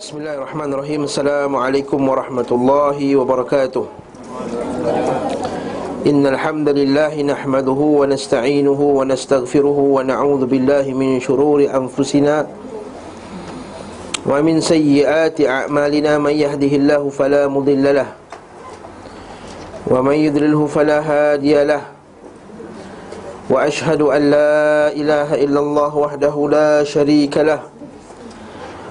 بسم الله الرحمن الرحيم السلام عليكم ورحمة الله وبركاته إن الحمد لله نحمده ونستعينه ونستغفره ونعوذ بالله من شرور أنفسنا ومن سيئات أعمالنا من يهده الله فلا مضل له ومن يضلله فلا هادي له وأشهد أن لا إله إلا الله وحده لا شريك له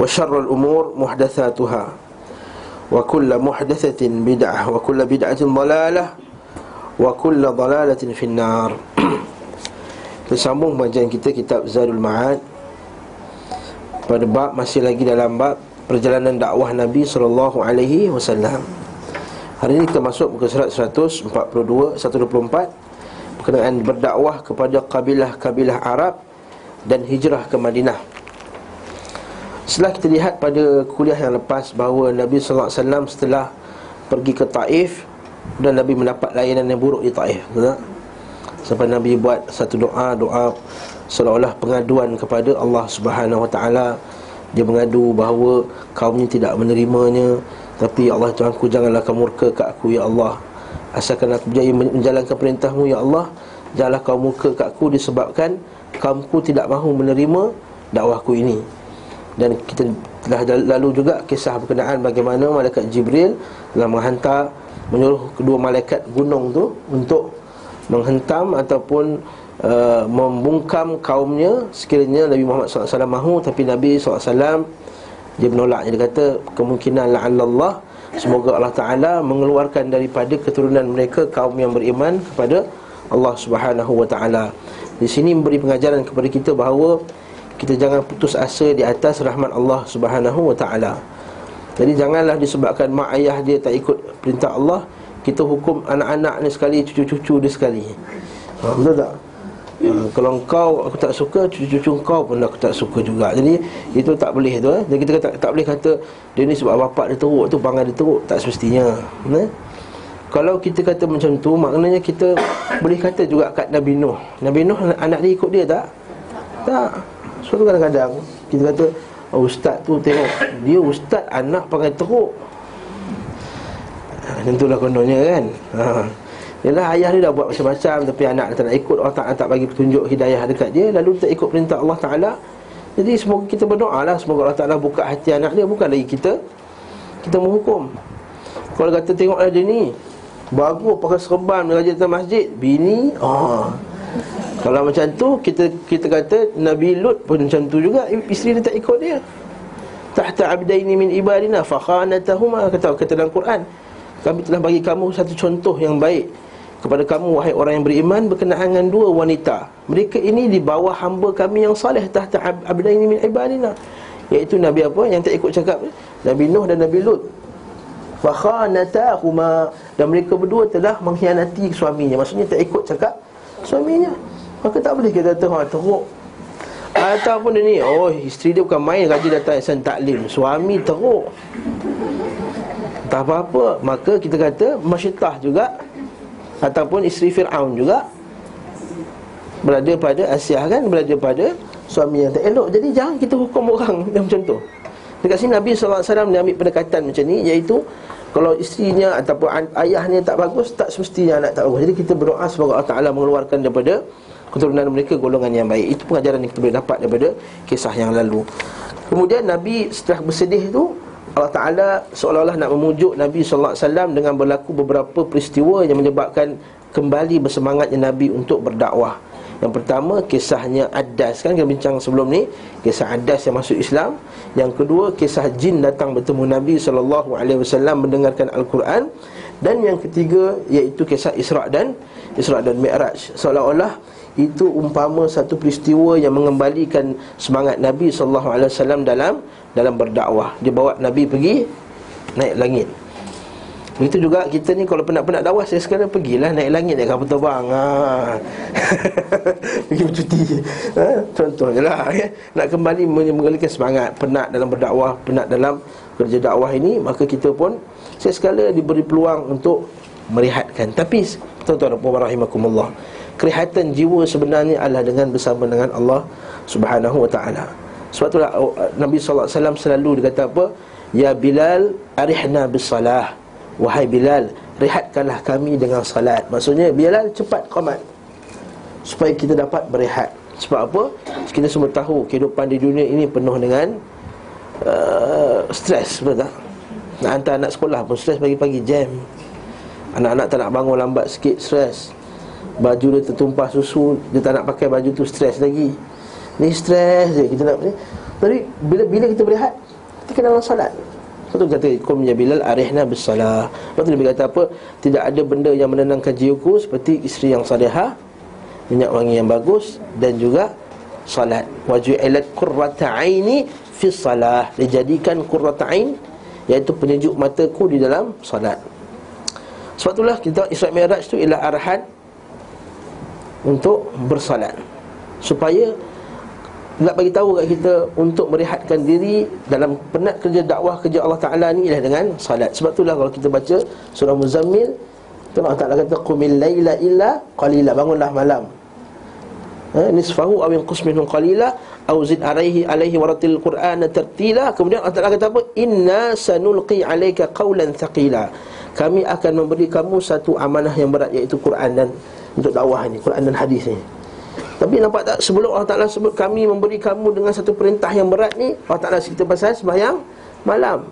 وشر الأمور محدثاتها وكل محدثة بدعة وكل بدعة ضلالة وكل ضلالة في النار Tersambung pengajian kita kitab Zadul Ma'ad Pada bab masih lagi dalam bab Perjalanan dakwah Nabi SAW Hari ini kita masuk muka surat 142, 124 Berkenaan berdakwah kepada kabilah-kabilah Arab Dan hijrah ke Madinah setelah kita lihat pada kuliah yang lepas bahawa Nabi SAW setelah pergi ke Taif dan Nabi mendapat layanan yang buruk di Taif, betul Sampai Nabi buat satu doa, doa seolah-olah pengaduan kepada Allah Subhanahu Wa Taala. Dia mengadu bahawa kaumnya tidak menerimanya, tapi Allah Tuhan ku janganlah kamu murka ke aku ya Allah. Asalkan aku berjaya menjalankan perintahmu ya Allah, janganlah kau murka ke aku disebabkan kaumku tidak mahu menerima dakwahku ini dan kita telah lalu juga kisah berkenaan bagaimana malaikat Jibril telah menghantar menyuruh kedua malaikat gunung tu untuk menghentam ataupun uh, membungkam kaumnya sekiranya Nabi Muhammad SAW mahu tapi Nabi SAW dia menolak dia kata kemungkinan la'allallah semoga Allah Taala mengeluarkan daripada keturunan mereka kaum yang beriman kepada Allah Subhanahu wa taala. Di sini memberi pengajaran kepada kita bahawa kita jangan putus asa di atas rahmat Allah Subhanahu wa taala. Jadi janganlah disebabkan mak ayah dia tak ikut perintah Allah, kita hukum anak-anak ni sekali, cucu-cucu dia sekali. Ha, betul tak? Ha, kalau kau aku tak suka, cucu-cucu kau pun aku tak suka juga. Jadi itu tak boleh tu eh. Jadi kita tak, tak boleh kata dia ni sebab bapak dia teruk tu, panggil dia teruk, tak semestinya. Eh? Kalau kita kata macam tu, maknanya kita boleh kata juga kat Nabi Nuh. Nabi Nuh anak dia ikut dia tak? Tak. Suatu kadang-kadang kita kata oh, Ustaz tu tengok Dia ustaz anak pakai teruk. Ha, Tentulah kononnya kan? Ha. Yalah ayah dia dah buat macam-macam Tapi anak dia tak nak ikut Allah Ta'ala tak bagi petunjuk hidayah dekat dia Lalu tak ikut perintah Allah Ta'ala. Jadi semoga kita berdoa lah Semoga Allah Ta'ala buka hati anak dia Bukan lagi kita. Kita menghukum. Kalau kata tengoklah dia ni Bagus pakai serban Dia datang masjid. Bini Oh kalau macam tu kita kita kata Nabi Lut pun macam tu juga isteri dia tak ikut dia. Tahta abdaini min ibadina fa khanatahuma kata kata dalam Quran. Kami telah bagi kamu satu contoh yang baik kepada kamu wahai orang yang beriman berkenaan dengan dua wanita. Mereka ini di bawah hamba kami yang saleh tahta abdaini min ibadina. Iaitu Nabi apa yang tak ikut cakap Nabi Nuh dan Nabi Lut. Fa khanatahuma dan mereka berdua telah mengkhianati suaminya. Maksudnya tak ikut cakap suaminya. Maka tak boleh kita kata ha, teruk. Ataupun dia ni Oh isteri dia bukan main Gaji datang Ihsan Taklim. Suami teruk. Tak apa-apa. Maka kita kata Masyitah juga Ataupun isteri Fir'aun juga Berada pada Asia kan Berada pada Suami yang tak elok Jadi jangan kita hukum orang Yang macam tu. Dekat sini Nabi SAW Dia ambil pendekatan macam ni Iaitu kalau isterinya ataupun ayahnya tak bagus Tak semestinya anak tak bagus Jadi kita berdoa Semoga Allah Ta'ala mengeluarkan daripada keturunan mereka golongan yang baik. Itu pengajaran yang kita boleh dapat daripada kisah yang lalu. Kemudian Nabi setelah bersedih tu Allah Ta'ala seolah-olah nak memujuk Nabi SAW dengan berlaku beberapa peristiwa yang menyebabkan kembali bersemangatnya Nabi untuk berdakwah yang pertama kisahnya Adas kan kita bincang sebelum ni kisah Adas yang masuk Islam. Yang kedua kisah jin datang bertemu Nabi sallallahu alaihi wasallam mendengarkan Al-Quran. Dan yang ketiga iaitu kisah Isra dan Isra dan Mi'raj. Seolah-olah itu umpama satu peristiwa yang mengembalikan semangat Nabi sallallahu alaihi wasallam dalam dalam berdakwah. Dia bawa Nabi pergi naik langit Begitu juga kita ni kalau penat-penat dakwah Saya sekarang pergilah naik langit naik kapal terbang ha. Pergi bercuti ha. Contoh je lah ya. Nak kembali menggalikan semangat Penat dalam berdakwah Penat dalam kerja dakwah ini Maka kita pun Saya sekala diberi peluang untuk Merehatkan Tapi Tuan-tuan dan puan rahimakumullah Kerihatan jiwa sebenarnya adalah dengan bersama dengan Allah Subhanahu wa ta'ala Sebab itulah oh, Nabi SAW selalu dia kata apa Ya Bilal arihna bisalah Wahai Bilal Rehatkanlah kami dengan salat. Maksudnya Bilal cepat qamat. Supaya kita dapat berehat. Sebab apa? Kita semua tahu kehidupan di dunia ini penuh dengan uh, Stres, betul tak? Nak hantar anak sekolah pun stres pagi-pagi jam. Anak-anak tak nak bangun lambat sikit stres Baju dia tertumpah susu Dia tak nak pakai baju tu stres lagi. Ni stres je kita nak Tapi bila bila kita berehat Kita kena dalam salat Lepas tu kata Kum ya Bilal arihna bisalah Lepas tu Nabi kata apa? Tidak ada benda yang menenangkan jiwaku Seperti isteri yang salihah Minyak wangi yang bagus Dan juga Salat. Waju'ilat Fi salah Dijadikan kurrata ain Iaitu penyejuk mataku di dalam salat. Sebab itulah kita Isra' Mi'raj tu ialah arahan Untuk bersalat. Supaya nak bagi tahu kat kita untuk merehatkan diri dalam penat kerja dakwah kerja Allah Taala ni ialah dengan salat. Sebab itulah kalau kita baca surah Muzammil Allah Taala kata qumil laila illa qalila bangunlah malam. Ha, nisfahu aw yanqus minhu qalila aw zid alaihi alaihi waratil qur'an tartila. Kemudian Allah Taala kata apa? Inna sanulqi alayka qawlan thaqila. Kami akan memberi kamu satu amanah yang berat iaitu Quran dan untuk dakwah ini, Quran dan hadis ini. Tapi nampak tak sebelum Allah Ta'ala sebut kami memberi kamu dengan satu perintah yang berat ni Allah Ta'ala cerita pasal sembahyang malam.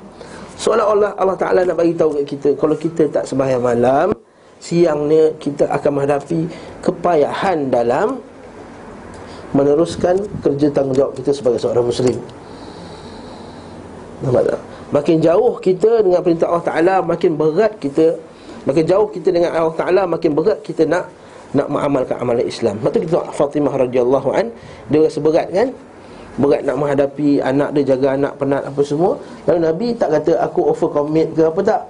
Seolah-olah Allah Ta'ala nak bagi tahu kat kita Kalau kita tak sembahyang malam Siang ni kita akan menghadapi kepayahan dalam Meneruskan kerja tanggungjawab kita sebagai seorang Muslim. Nampak tak? Makin jauh kita dengan perintah Allah Ta'ala Makin berat kita. Makin jauh kita dengan Allah Ta'ala Makin berat kita nak nak mengamalkan amalan Islam. Lepas tu kita tengok Fatimah radhiyallahu an, dia rasa berat kan? Berat nak menghadapi anak dia jaga anak penat apa semua. Lalu Nabi tak kata aku offer commit ke apa tak?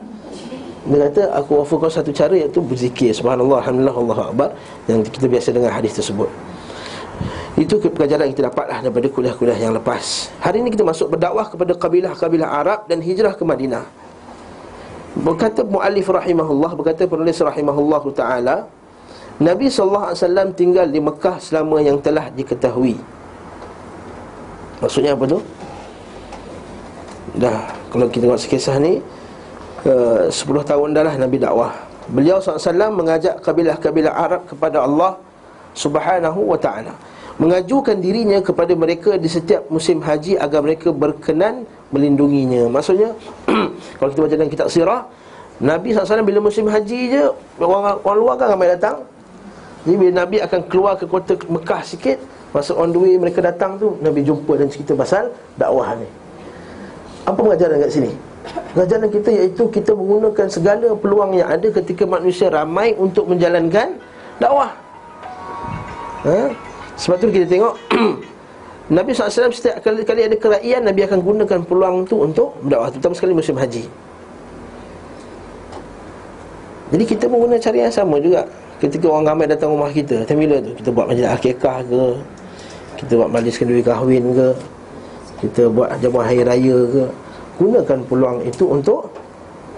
Dia kata aku offer kau satu cara iaitu berzikir subhanallah alhamdulillah Allahu akbar yang kita biasa dengar hadis tersebut. Itu pelajaran kita dapatlah daripada kuliah-kuliah yang lepas. Hari ini kita masuk berdakwah kepada kabilah-kabilah Arab dan hijrah ke Madinah. Berkata muallif rahimahullah, berkata penulis rahimahullahu taala, Nabi SAW tinggal di Mekah selama yang telah diketahui. Maksudnya apa tu? Dah, kalau kita tengok sekisah ni uh, 10 tahun dah lah Nabi dakwah. Beliau SAW mengajak kabilah-kabilah Arab kepada Allah Subhanahu wa ta'ala. Mengajukan dirinya kepada mereka di setiap musim haji Agar mereka berkenan melindunginya. Maksudnya, kalau kita baca dalam kitab sirah Nabi SAW bila musim haji je Orang, orang luar kan ramai datang jadi bila Nabi akan keluar ke kota Mekah sikit Masa on the way mereka datang tu Nabi jumpa dan cerita pasal dakwah ni Apa pengajaran kat sini? Pengajaran kita iaitu kita menggunakan segala peluang yang ada ketika manusia ramai untuk menjalankan dakwah ha? Sebab tu kita tengok Nabi SAW setiap kali, kali ada keraian Nabi akan gunakan peluang tu untuk berdakwah Terutama sekali musim haji Jadi kita guna cara yang sama juga Ketika orang ramai datang rumah kita Time bila tu? Kita buat majlis akikah ke? Kita buat majlis kenduri kahwin ke? Kita buat jamuan hari raya ke? Gunakan peluang itu untuk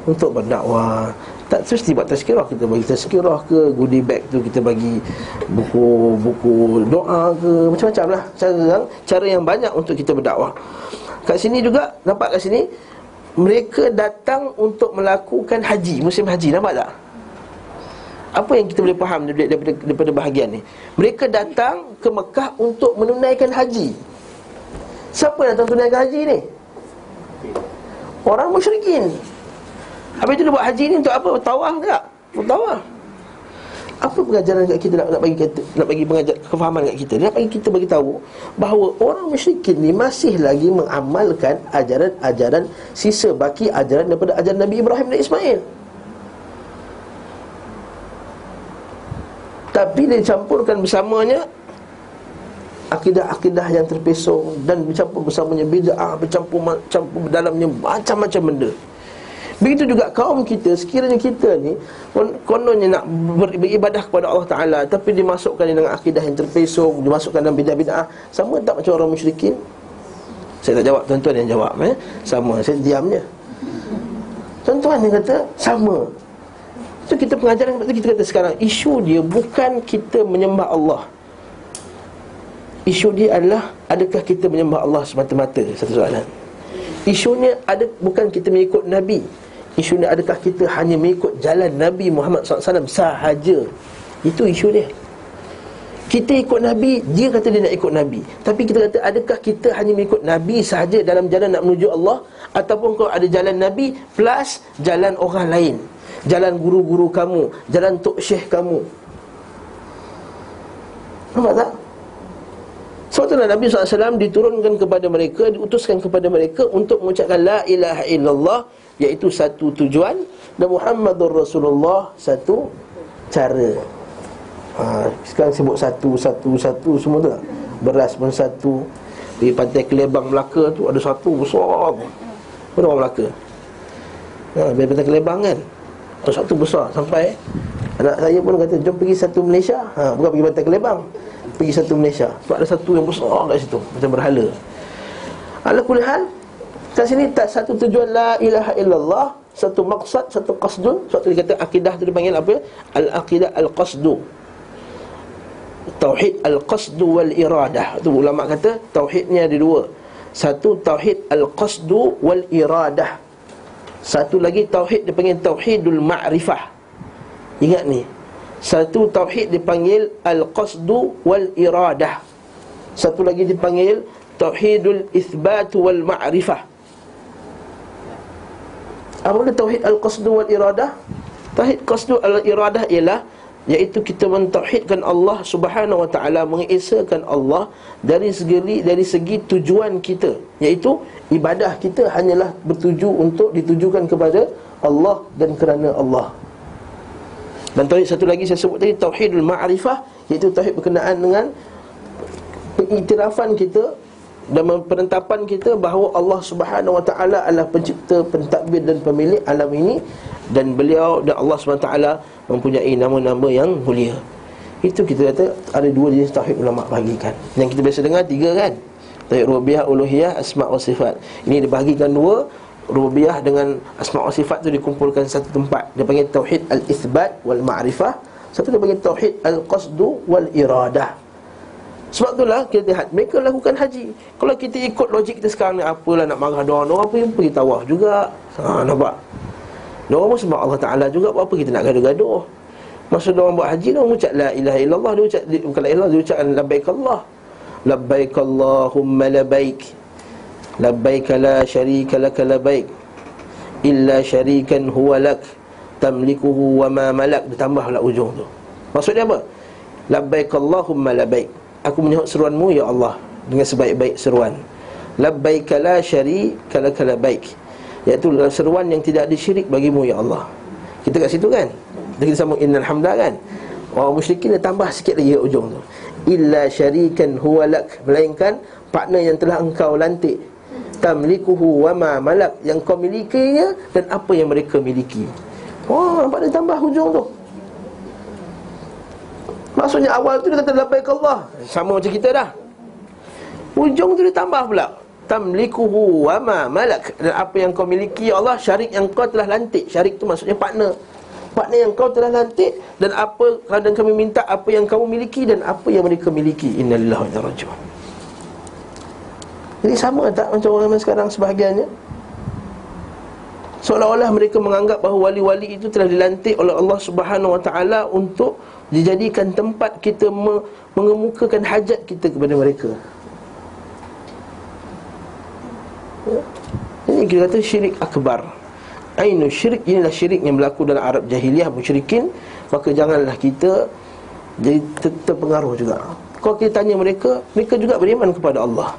Untuk berdakwah. Tak mesti buat tazkirah. Kita bagi tazkirah ke? Goodie bag tu kita bagi Buku buku doa ke? Macam-macam lah. Cara yang, cara yang banyak untuk kita berdakwah. Kat sini juga Nampak kat sini? Mereka datang untuk melakukan haji Musim haji. Nampak tak? Apa yang kita boleh faham daripada, daripada, daripada bahagian ni Mereka datang ke Mekah untuk menunaikan haji Siapa yang datang tunaikan haji ni? Orang musyrikin Habis itu dia buat haji ni untuk apa? Tawaf tak? Tawaf apa pengajaran kat kita nak, nak bagi kita nak bagi pengajar kefahaman kat kita nak bagi kita bagi tahu bahawa orang musyrikin ni masih lagi mengamalkan ajaran-ajaran sisa baki ajaran daripada ajaran Nabi Ibrahim dan Ismail tapi dia campurkan bersamanya akidah-akidah yang terpesong dan bercampur bersamanya bid'ah bercampur campur dalamnya macam-macam benda. Begitu juga kaum kita Sekiranya kita ni Kononnya nak beribadah kepada Allah Ta'ala Tapi dimasukkan dengan akidah yang terpesong Dimasukkan dalam bid'ah-bid'ah Sama tak macam orang musyrikin? Saya tak jawab, tuan-tuan yang jawab eh? Sama, saya diamnya. Tuan-tuan yang kata Sama Itu kita pengajaran Sebab kita kata sekarang Isu dia bukan kita menyembah Allah. Isu dia adalah Adakah kita menyembah Allah semata-mata? Satu soalan. Isunya ada bukan kita mengikut Nabi. Isu ni adakah kita hanya mengikut jalan Nabi Muhammad SAW sahaja? Itu isu dia. Kita ikut Nabi, dia kata dia nak ikut Nabi. Tapi kita kata adakah kita hanya mengikut Nabi sahaja dalam jalan nak menuju Allah? Ataupun kalau ada jalan Nabi plus jalan orang lain Jalan guru-guru kamu, jalan tok syekh kamu. Nampak tak? Sebab itulah Nabi SAW diturunkan kepada mereka Diutuskan kepada mereka untuk mengucapkan La ilaha illallah Iaitu satu tujuan Dan Muhammadur Rasulullah Satu cara. Ha, Sekarang sebut satu, satu, satu Semua tu? Beras pun satu. Di pantai Kelebang Melaka tu Ada satu besar. Mana orang Melaka? Ha, pantai Kelebang kan satu besar. Sampai Anak saya pun kata Jom pergi satu Malaysia. Ha, Bukan pergi pantai Kelebang. Pergi satu Malaysia. Sebab ada satu yang besar kat situ. Macam berhala. Ala kulihal Kat sini tak satu tujuan la ilaha illallah Satu maksud, satu qasdun. Sebab tu dia kata akidah tu dipanggil apa? Al-aqidah al-qasdu. Tauhid al-qasdu wal-iradah Itu ulama kata Tauhidnya ada dua. Satu tauhid al-qasdu wal-iradah Satu lagi tauhid dipanggil tauhidul ma'rifah. Ingat ni. Satu tauhid dipanggil al-qasdu wal-iradah. Satu lagi dipanggil Tauhidul ithbat wal ma'rifah apa tauhid al-qasdu wal iradah? Tauhid qasdu al-iradah ialah iaitu kita mentauhidkan Allah Subhanahu wa taala mengesakan Allah dari segi dari segi tujuan kita iaitu ibadah kita hanyalah bertuju untuk ditujukan kepada Allah dan kerana Allah. Dan tauhid satu lagi saya sebut tadi tauhidul ma'rifah iaitu tauhid berkenaan dengan pengiktirafan kita dan penetapan kita bahawa Allah Subhanahu Wa Taala adalah pencipta, pentadbir dan pemilik alam ini dan beliau dan Allah Subhanahu Wa Taala mempunyai nama-nama yang mulia. Itu kita kata ada dua jenis tauhid ulama bahagikan. Yang kita biasa dengar tiga kan? Tauhid rububiyah, uluhiyah, asma wa sifat. Ini dibahagikan dua. Rububiyah dengan asma wa sifat tu dikumpulkan satu tempat. Dia panggil tauhid al-itsbat wal ma'rifah. Satu dia panggil tauhid al-qasdu wal iradah. Sebab itulah kita lihat mereka lakukan haji. Kalau kita ikut logik kita sekarang ni apalah nak marah dia orang, apa yang pergi tawaf juga. Ha nampak. Dia orang sebab Allah Taala juga buat apa kita nak gaduh-gaduh. Masa dia orang buat haji dia orang ucap la ilaha illallah dia ucap bukan la ilaha dia ucap labbaik Allah. Labbaik Allahumma labbaik. Labbaik la syarika lak labbaik. Illa syarikan huwa lak tamlikuhu wa ma malak ditambahlah ujung tu. Maksudnya apa? Labbaik Allahumma labbaik. Aku menyahut seruanmu ya Allah Dengan sebaik-baik seruan. Labbaika la syarika laka labbaik. Iaitu seruan yang tidak ada syirik bagimu ya Allah. Kita kat situ kan? Kita sambung innal hamda kan? Orang musyrikin dia tambah sikit lagi ujung tu. Illa syarikan huwa lak. Melainkan partner yang telah engkau lantik. Tamlikuhu wa ma malak. Yang kau milikinya Dan apa yang mereka miliki. Oh nampak dia tambah ujung tu Maksudnya awal tu dia kata labbaik Allah. Sama macam kita dah. Ujung tu dia tambah pula. Tamlikuhu wa ma malak. Dan apa yang kau miliki ya Allah, syarik yang kau telah lantik. Syarik tu maksudnya partner. Partner yang kau telah lantik dan apa kadang kami minta apa yang kamu miliki dan apa yang mereka miliki. Innalillahi wa inna. Jadi sama tak macam orang sekarang sebahagiannya? Seolah-olah mereka menganggap bahawa wali-wali itu telah dilantik oleh Allah Subhanahu Wa Taala untuk dijadikan tempat kita mengemukakan hajat kita kepada mereka. Ya. Ini kita kata syirik akbar. Ainu syirik? Inilah syirik yang berlaku dalam Arab jahiliah musyrikin. Maka janganlah kita jadi ter- terpengaruh juga. Kalau kita tanya mereka Mereka juga beriman kepada Allah.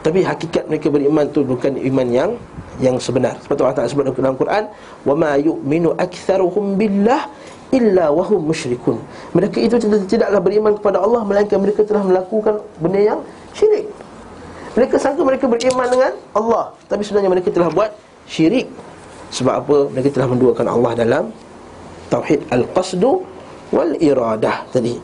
Tapi hakikat mereka beriman tu bukan iman yang yang sebenar. Sebab tu Allah Ta'ala sebut dalam Quran Wa ma yu'minu aktharuhum billah illa wahum musyrikun Mereka itu tidaklah beriman kepada Allah Melainkan mereka telah melakukan benda yang syirik Mereka sangka mereka beriman dengan Allah Tapi sebenarnya mereka telah buat syirik Sebab apa? Mereka telah menduakan Allah dalam Tauhid Al-Qasdu Wal-Iradah tadi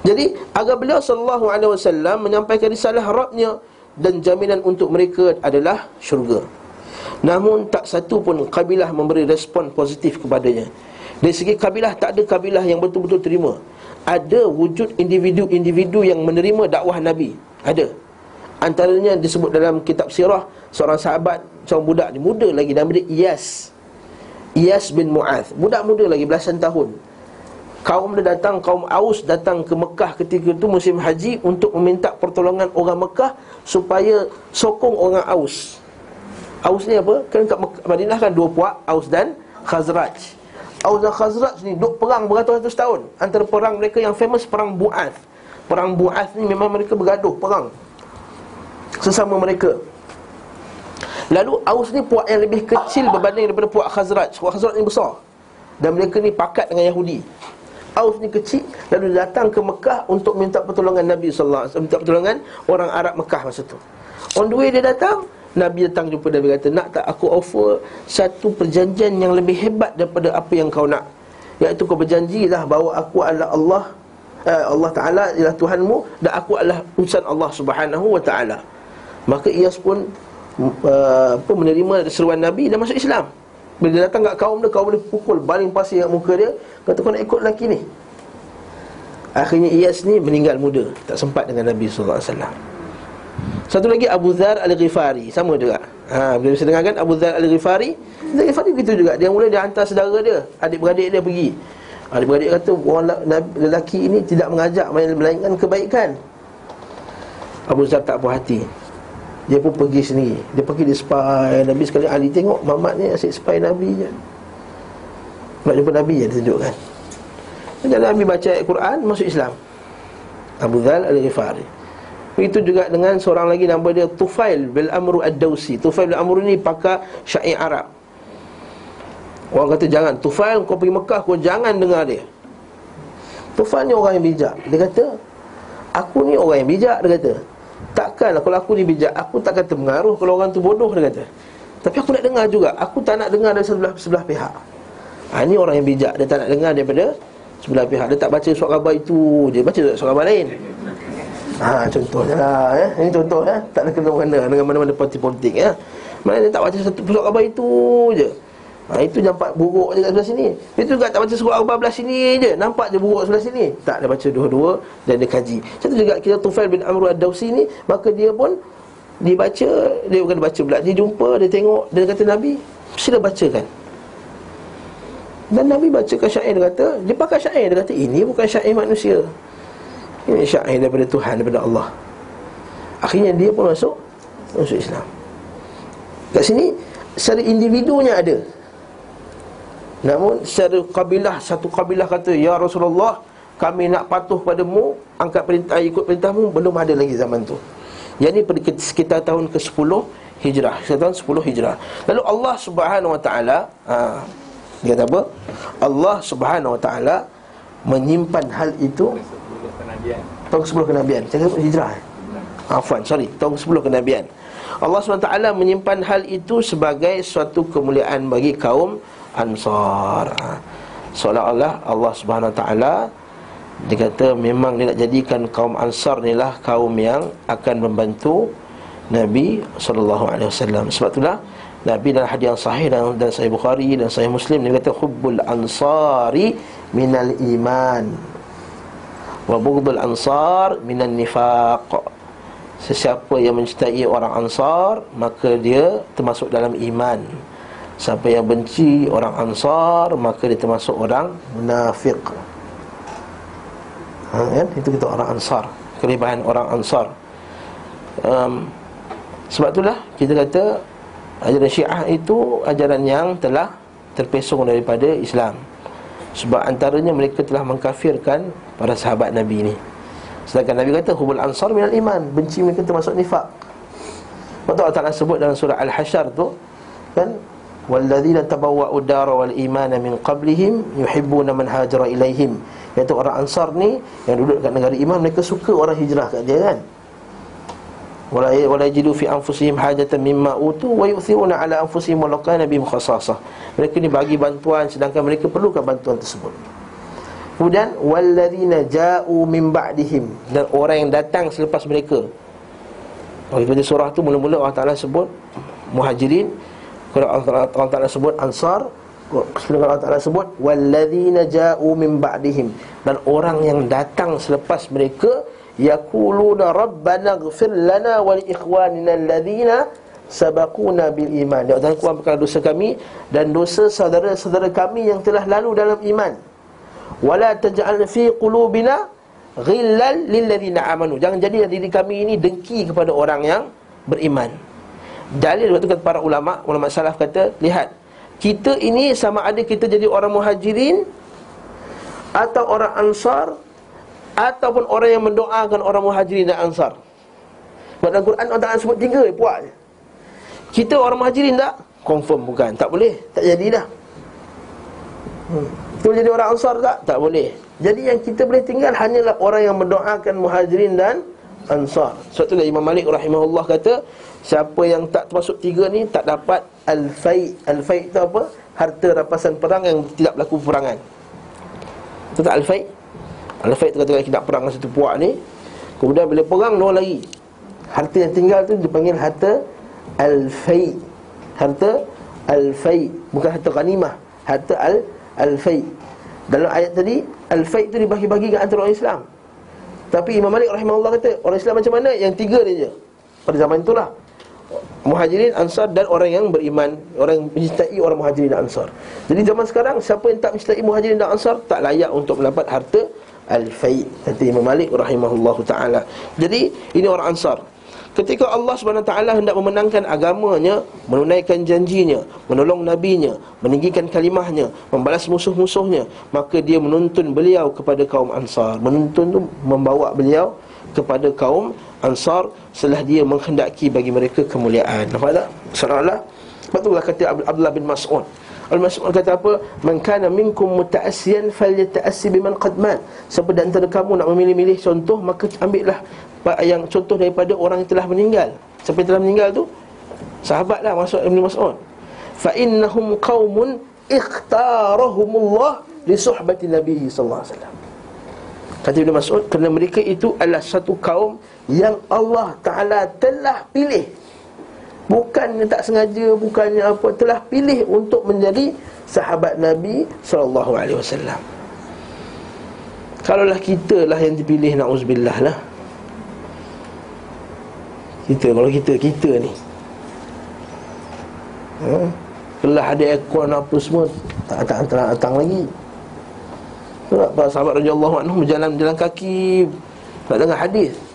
Jadi agar beliau sallallahu alaihi wasallam menyampaikan risalah Rabbnya dan jaminan untuk mereka adalah syurga. Namun tak satu pun kabilah memberi respon positif kepadanya. Dari segi kabilah tak ada kabilah yang betul-betul terima. Ada wujud individu-individu yang menerima dakwah Nabi. Ada. Antaranya disebut dalam kitab sirah seorang sahabat, seorang budak ni muda lagi nama dia Iyas. Iyas bin Mu'adh. Budak muda lagi belasan tahun. Kaum dia datang, kaum Aus datang ke Mekah ketika itu musim haji Untuk meminta pertolongan orang Mekah Supaya sokong orang Aus Aus ni apa? Kan kat Madinah kan dua puak, Aus dan Khazraj Aus dan Khazraj ni duk perang beratus-ratus tahun. Antara perang mereka yang famous perang Bu'ath. Perang Bu'ath ni memang mereka bergaduh, perang Sesama mereka. Lalu Aus ni puak yang lebih kecil berbanding daripada puak Khazraj. Puak Khazraj ni besar. Dan mereka ni pakat dengan Yahudi. Aus ni kecil Lalu datang ke Mekah untuk minta pertolongan Nabi SAW Minta pertolongan orang Arab Mekah masa tu. On the way dia datang Nabi datang jumpa Nabi kata Nak tak aku offer satu perjanjian yang lebih hebat daripada apa yang kau nak? Iaitu kau berjanjilah bahawa aku adalah Allah eh, Allah Ta'ala ialah Tuhanmu Dan aku adalah utusan Allah Subhanahu Wa Ta'ala. Maka Iyas pun uh, apa, menerima seruan Nabi dan masuk Islam. Bila dia datang kat kaum dia, kaum dia pukul baling pasir kat muka dia Kata kau nak ikut lelaki ni? Akhirnya Iyas ni meninggal muda Tak sempat dengan Nabi SAW Satu lagi Abu Dhar Al-Ghifari Sama juga. Ha, Bila bisa dengarkan Abu Dhar Al-Ghifari Al-Ghifari begitu juga. Dia mula dia hantar saudara dia Adik-beradik dia pergi. Adik-beradik kata lelaki ini tidak mengajak Melainkan kebaikan. Abu Dhar tak puas hati. Dia pun pergi sendiri. Dia pergi dia spy. Nabi sekali Ali tengok Mamat ni asyik spy Nabi je. Nak jumpa Nabi je dia tunjukkan. Dan Nabi baca ayat Quran Masuk Islam. Abu Dhal al-Ghifari Begitu juga dengan seorang lagi Nama dia Tufail bil Amru ad-Dawsi. Tufail bil Amru ni pakar syair Arab. Orang kata jangan Tufail kau pergi Mekah Kau jangan dengar dia. Tufail ni orang yang bijak. Dia kata Aku ni orang yang bijak Dia kata. Takkanlah kalau aku ni bijak Aku tak kata mengaruh kalau orang tu bodoh dia kata. Tapi aku nak dengar juga. Aku tak nak dengar dari sebelah, sebelah pihak. Ha, Ini orang yang bijak. Dia tak nak dengar daripada sebelah pihak. Dia tak baca surat khabar itu. Dia baca surat khabar lain Ha, contohnya lah eh. Ini contoh eh. Tak ada kena-kena dengan mana-mana parti politik ya. Mana dia tak baca satu surat khabar itu je. Ha, itu nampak buruk je kat sebelah sini. Itu juga tak baca surat al belah sini je. Nampak je buruk sebelah sini. Tak, dia baca dua-dua dan dia kaji. Satu juga kita Tufail bin Amr ad-Dawsi ni Maka dia pun Dia baca Dia bukan baca pula Dia jumpa, dia tengok Dia kata Nabi Sila bacakan. Dan Nabi bacakan syair Dia kata Dia pakai syair Dia kata ini bukan syair manusia Ini syair daripada Tuhan Daripada Allah. Akhirnya dia pun masuk Masuk Islam. Kat sini Secara individunya ada. Namun secara kabilah Satu kabilah kata Ya Rasulullah Kami nak patuh padamu Angkat perintah ikut perintahmu Belum ada lagi zaman tu. Yang ini sekitar tahun ke-10 Hijrah Sekitar tahun 10 Hijrah. Lalu Allah Subhanahu Wa Taala ha, Dia kata apa? Allah Subhanahu Wa Taala Menyimpan hal itu Tahun ke-10 kenabian. Saya kata hijrah Afwan, sorry. Tahun ke-10 kenabian. Allah SWT menyimpan hal itu sebagai suatu kemuliaan bagi kaum Ansar. Seolah-olah Allah Subhanahu Wa Taala dia kata memang dia nak jadikan kaum Ansar ni lah kaum yang akan membantu Nabi sallallahu alaihi wasallam. Sebab itulah Nabi dalam hadis yang sahih dan, dan Sahih Bukhari dan Sahih Muslim dia kata hubbul ansari minal iman wa bughdul ansar minan nifaq. Sesiapa yang mencintai orang Ansar maka dia termasuk dalam iman. Siapa yang benci orang Ansar Maka dia termasuk orang munafik ha, kan? Itu kita orang Ansar Kelebihan orang Ansar um, Sebab itulah kita kata Ajaran Syiah itu ajaran yang telah terpesong daripada Islam Sebab antaranya mereka telah mengkafirkan para sahabat Nabi ini Sedangkan Nabi kata Hubul ansar minal iman. Benci mereka termasuk nifak. Waktu Allah Ta'ala sebut dalam surah Al-Hashar tu Kan Walladzina tabawwa'u dara wal imana min qablihim Yuhibbuna man hajara ilaihim Iaitu orang ansar ni Yang duduk kat negara iman Mereka suka orang hijrah kat dia kan wala wala yajidu fi anfusihim hajatan mimma utu wa yu'thiruna ala anfusihim walau kana bihim khassasah mereka ni bagi bantuan sedangkan mereka perlukan bantuan tersebut. Kemudian walladzina ja'u min ba'dihim. Dan orang yang datang selepas mereka. Oh, pada surah tu mula-mula Allah Ta'ala sebut Muhajirin Kalau Allah Ta'ala sebut Ansar Kalau Allah Ta'ala sebut Walladzina ja'u min ba'dihim. Dan orang yang datang selepas mereka yaquluna rabbana ighfir lana wa li ikhwanina alladhina sabaquna bil iman. Ya Allah perkara dosa kami dan dosa saudara-saudara kami yang telah lalu dalam iman. Wala taj'al fi qulubina ghillan lil ladzina amanu. Jangan jadi diri kami ini dengki kepada orang yang beriman. Dalil waktu kata para ulama, ulama salaf kata, lihat, kita ini sama ada kita jadi orang muhajirin atau orang ansar Ataupun orang yang mendoakan orang muhajirin dan ansar. Sebab dalam Quran Allah Ta'ala sebut tiga puak je. Kita orang muhajirin tak? Confirm bukan, tak boleh, tak jadi dah hmm. Jadi orang ansar tak? Tak boleh. Jadi yang kita boleh tinggal hanyalah orang yang mendoakan muhajirin dan ansar. Sebab itulah Imam Malik rahimahullah kata Siapa yang tak termasuk tiga ni tak dapat al-fai' Al-fai' itu apa? Harta rapasan perang yang tidak berlaku perangan Itu tak al-fai' Al-Faid kata kita perang dengan satu puak ni Kemudian bila perang dia lagi Harta yang tinggal tu dipanggil harta Al-Faid Harta Al-Faid Bukan harta ghanimah Harta Al-Faid Dalam ayat tadi Al-Faid tu dibagi-bagi ke antara orang Islam. Tapi Imam Malik rahimahullah kata Orang Islam macam mana? Yang tiga ni je. Pada zaman itulah. Muhajirin, Ansar dan orang yang beriman. Orang yang mencintai orang Muhajirin dan Ansar. Jadi zaman sekarang Siapa yang tak mencintai Muhajirin dan Ansar Tak layak untuk mendapat harta Al-Fai' Kata Imam Malik rahimahullahu ta'ala. Jadi ini orang Ansar. Ketika Allah SWT hendak memenangkan agamanya Menunaikan janjinya Menolong nabinya Meninggikan kalimahnya Membalas musuh-musuhnya Maka dia menuntun beliau kepada kaum Ansar. Menuntun tu membawa beliau Kepada kaum Ansar Setelah dia menghendaki bagi mereka kemuliaan. Nampak tak? Seolah-olah. Sebab itulah kata Abdullah bin Mas'ud Al-Mas'ud kata apa? Man kana minkum muta'assiyan falyata'assi biman qad mat. Siapa di antara kamu nak memilih-milih contoh, maka ambillah yang contoh daripada orang yang telah meninggal. Siapa yang telah meninggal tu? Sahabatlah masuk Ibn Mas'ud. Fa innahum qaumun ikhtarahumullah li suhbati Nabi sallallahu alaihi wasallam. Kata Ibn Mas'ud kerana mereka itu adalah satu kaum yang Allah Taala telah pilih Bukannya tak sengaja Bukannya apa Telah pilih untuk menjadi Sahabat Nabi Wasallam. Kalaulah kita lah yang dipilih Na'uzubillah lah. Kita Kalau kita Kita ni. Ha? Kelah ada aircon apa semua Tak datang, tak datang lagi. Sebab para sahabat Raja Allah Berjalan jalan kaki Tak dengar hadis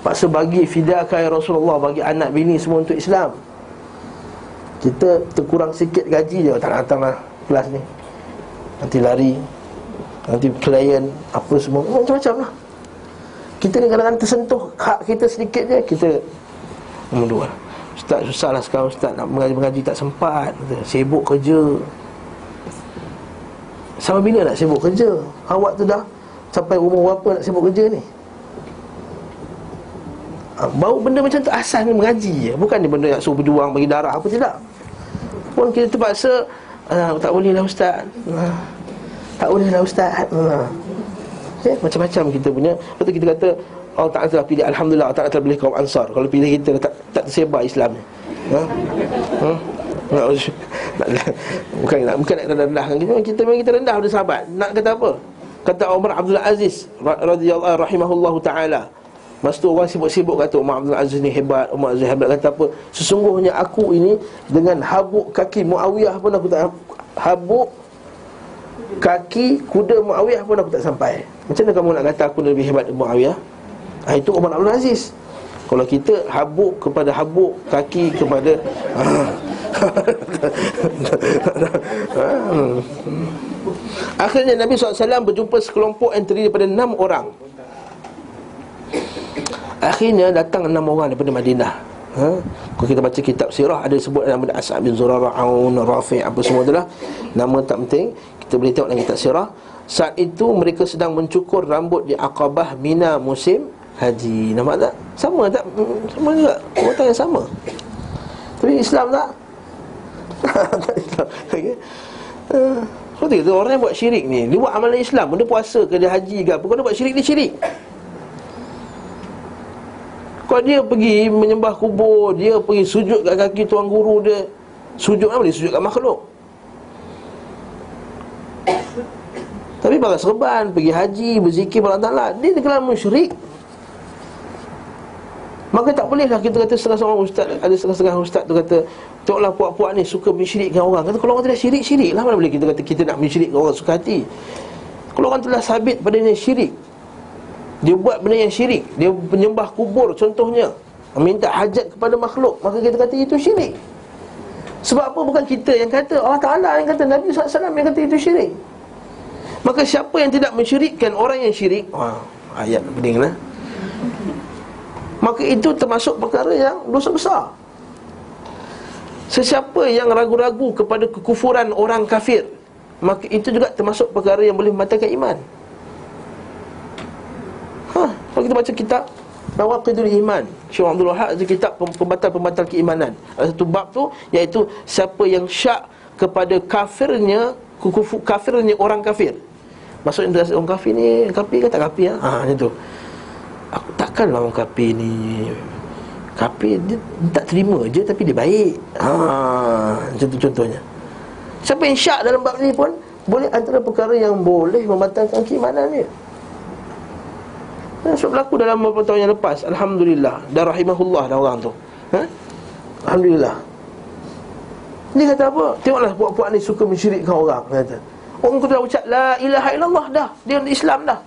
Paksa bagi fidakah ya Rasulullah Bagi anak bini semua untuk Islam. Kita terkurang sikit gaji je. Tak datang lah kelas ni. Nanti lari Nanti klien Apa semua. Macam-macam lah. Kita ni kadang-kadang tersentuh Hak kita sedikit je Kita Nombor dua. Ustaz susah lah sekarang Ustaz nak mengaji-mengaji tak sempat. Sibuk kerja. Sama bila nak sibuk kerja. Awak tu dah Sampai umur berapa nak sibuk kerja ni Baru benda macam tu asal ni mengaji je. Bukan ni benda yang suruh berjuang bagi darah apa tidak. Pun kita terpaksa ah, Tak boleh lah ustaz. Ah, Tak boleh lah ustaz. Ah. okay? Macam-macam kita punya. Lepas kita kata Allah Ta'ala telah pilih Alhamdulillah Allah Ta'ala telah pilih kaum Ansar. Kalau pilih kita tak, tak tersebar Islam. Ni ha? Ha? bukan nak bukan nak rendahkan kita kita memang kita rendah pada sahabat. Nak kata apa? Kata Umar Abdul Aziz radhiyallahu rahimahullahu taala Masa tu orang sibuk-sibuk kata Umar Abdul Aziz ni hebat Umar Aziz hebat kata apa? Sesungguhnya aku ini Dengan habuk kaki Muawiyah pun aku tak Habuk Kaki kuda Muawiyah pun aku tak sampai. Macam mana kamu nak kata aku lebih hebat dari Muawiyah? Ha, Itu Umar Abdul Aziz. Kalau kita habuk kepada habuk Kaki kepada Akhirnya Nabi SAW berjumpa sekelompok yang terdiri daripada enam orang Akhirnya datang enam orang daripada Madinah. Ha? Kalau kita baca kitab sirah Ada sebut nama As'ab bin Zurara Aun, Rafi' apa semua itulah Nama tak penting. Kita boleh tengok dalam kitab sirah. Saat itu mereka sedang mencukur rambut di Aqabah Mina musim haji. Nampak tak? Sama tak? Hmm, sama juga. Orang yang sama. Tapi Islam tak? tak Islam. Okay. uh, orang yang buat syirik ni Dia buat amalan Islam. Dia puasa ke dia haji ke apa Kalau dia buat syirik dia syirik Kalau dia pergi menyembah kubur Dia pergi sujud kat kaki tuan guru dia. Sujud apa dia? Sujud kat makhluk. Tapi balas serban Pergi haji Berzikir Allah Ta'ala Dia terkenal musyrik. Maka tak bolehlah kita kata setengah-setengah ustaz Ada setengah-setengah ustaz tu kata Tengoklah puak-puak ni suka mensyirikkan orang. Kata kalau orang tidak syirik, syirik lah Mana boleh kita kata kita nak mensyirikkan orang suka hati? Kalau orang telah sabit pada yang syirik Dia buat benda yang syirik. Dia menyembah kubur contohnya. Minta hajat kepada makhluk. Maka kita kata itu syirik. Sebab apa? Bukan kita yang kata. Allah Ta'ala yang kata. Nabi SAW yang kata itu syirik. Maka siapa yang tidak mensyirikkan orang yang syirik Wah, ayat pening lah. Maka itu termasuk perkara yang dosa besar. Sesiapa yang ragu-ragu kepada kekufuran orang kafir Maka itu juga termasuk perkara yang boleh membatalkan iman kita baca kitab Nawaqidul Iman. Syekh Abdul Wahab ada kitab pembatal-pembatal keimanan. Ada satu bab tu Iaitu siapa yang syak kepada kafirnya Kafirnya orang kafir. Maksudnya orang kafir ni Kafir ke tak kafir ha? ha, macam tu. Aku takkanlah orang kafir ni. Kafir dia, dia tak terima je Tapi dia baik. Ha, Contoh contohnya. Siapa yang syak dalam bab ni pun Boleh antara perkara yang boleh Membatalkan keimanan dia Ya, sebab berlaku dalam beberapa tahun yang lepas. Alhamdulillah. Dan rahimahullah dah orang tu. Ha? Alhamdulillah. Dia kata apa? Tengoklah puak-puak ni suka mensyirikkan orang kata. Orang tu dah ucap La ilaha illallah dah. Dia Islam dah.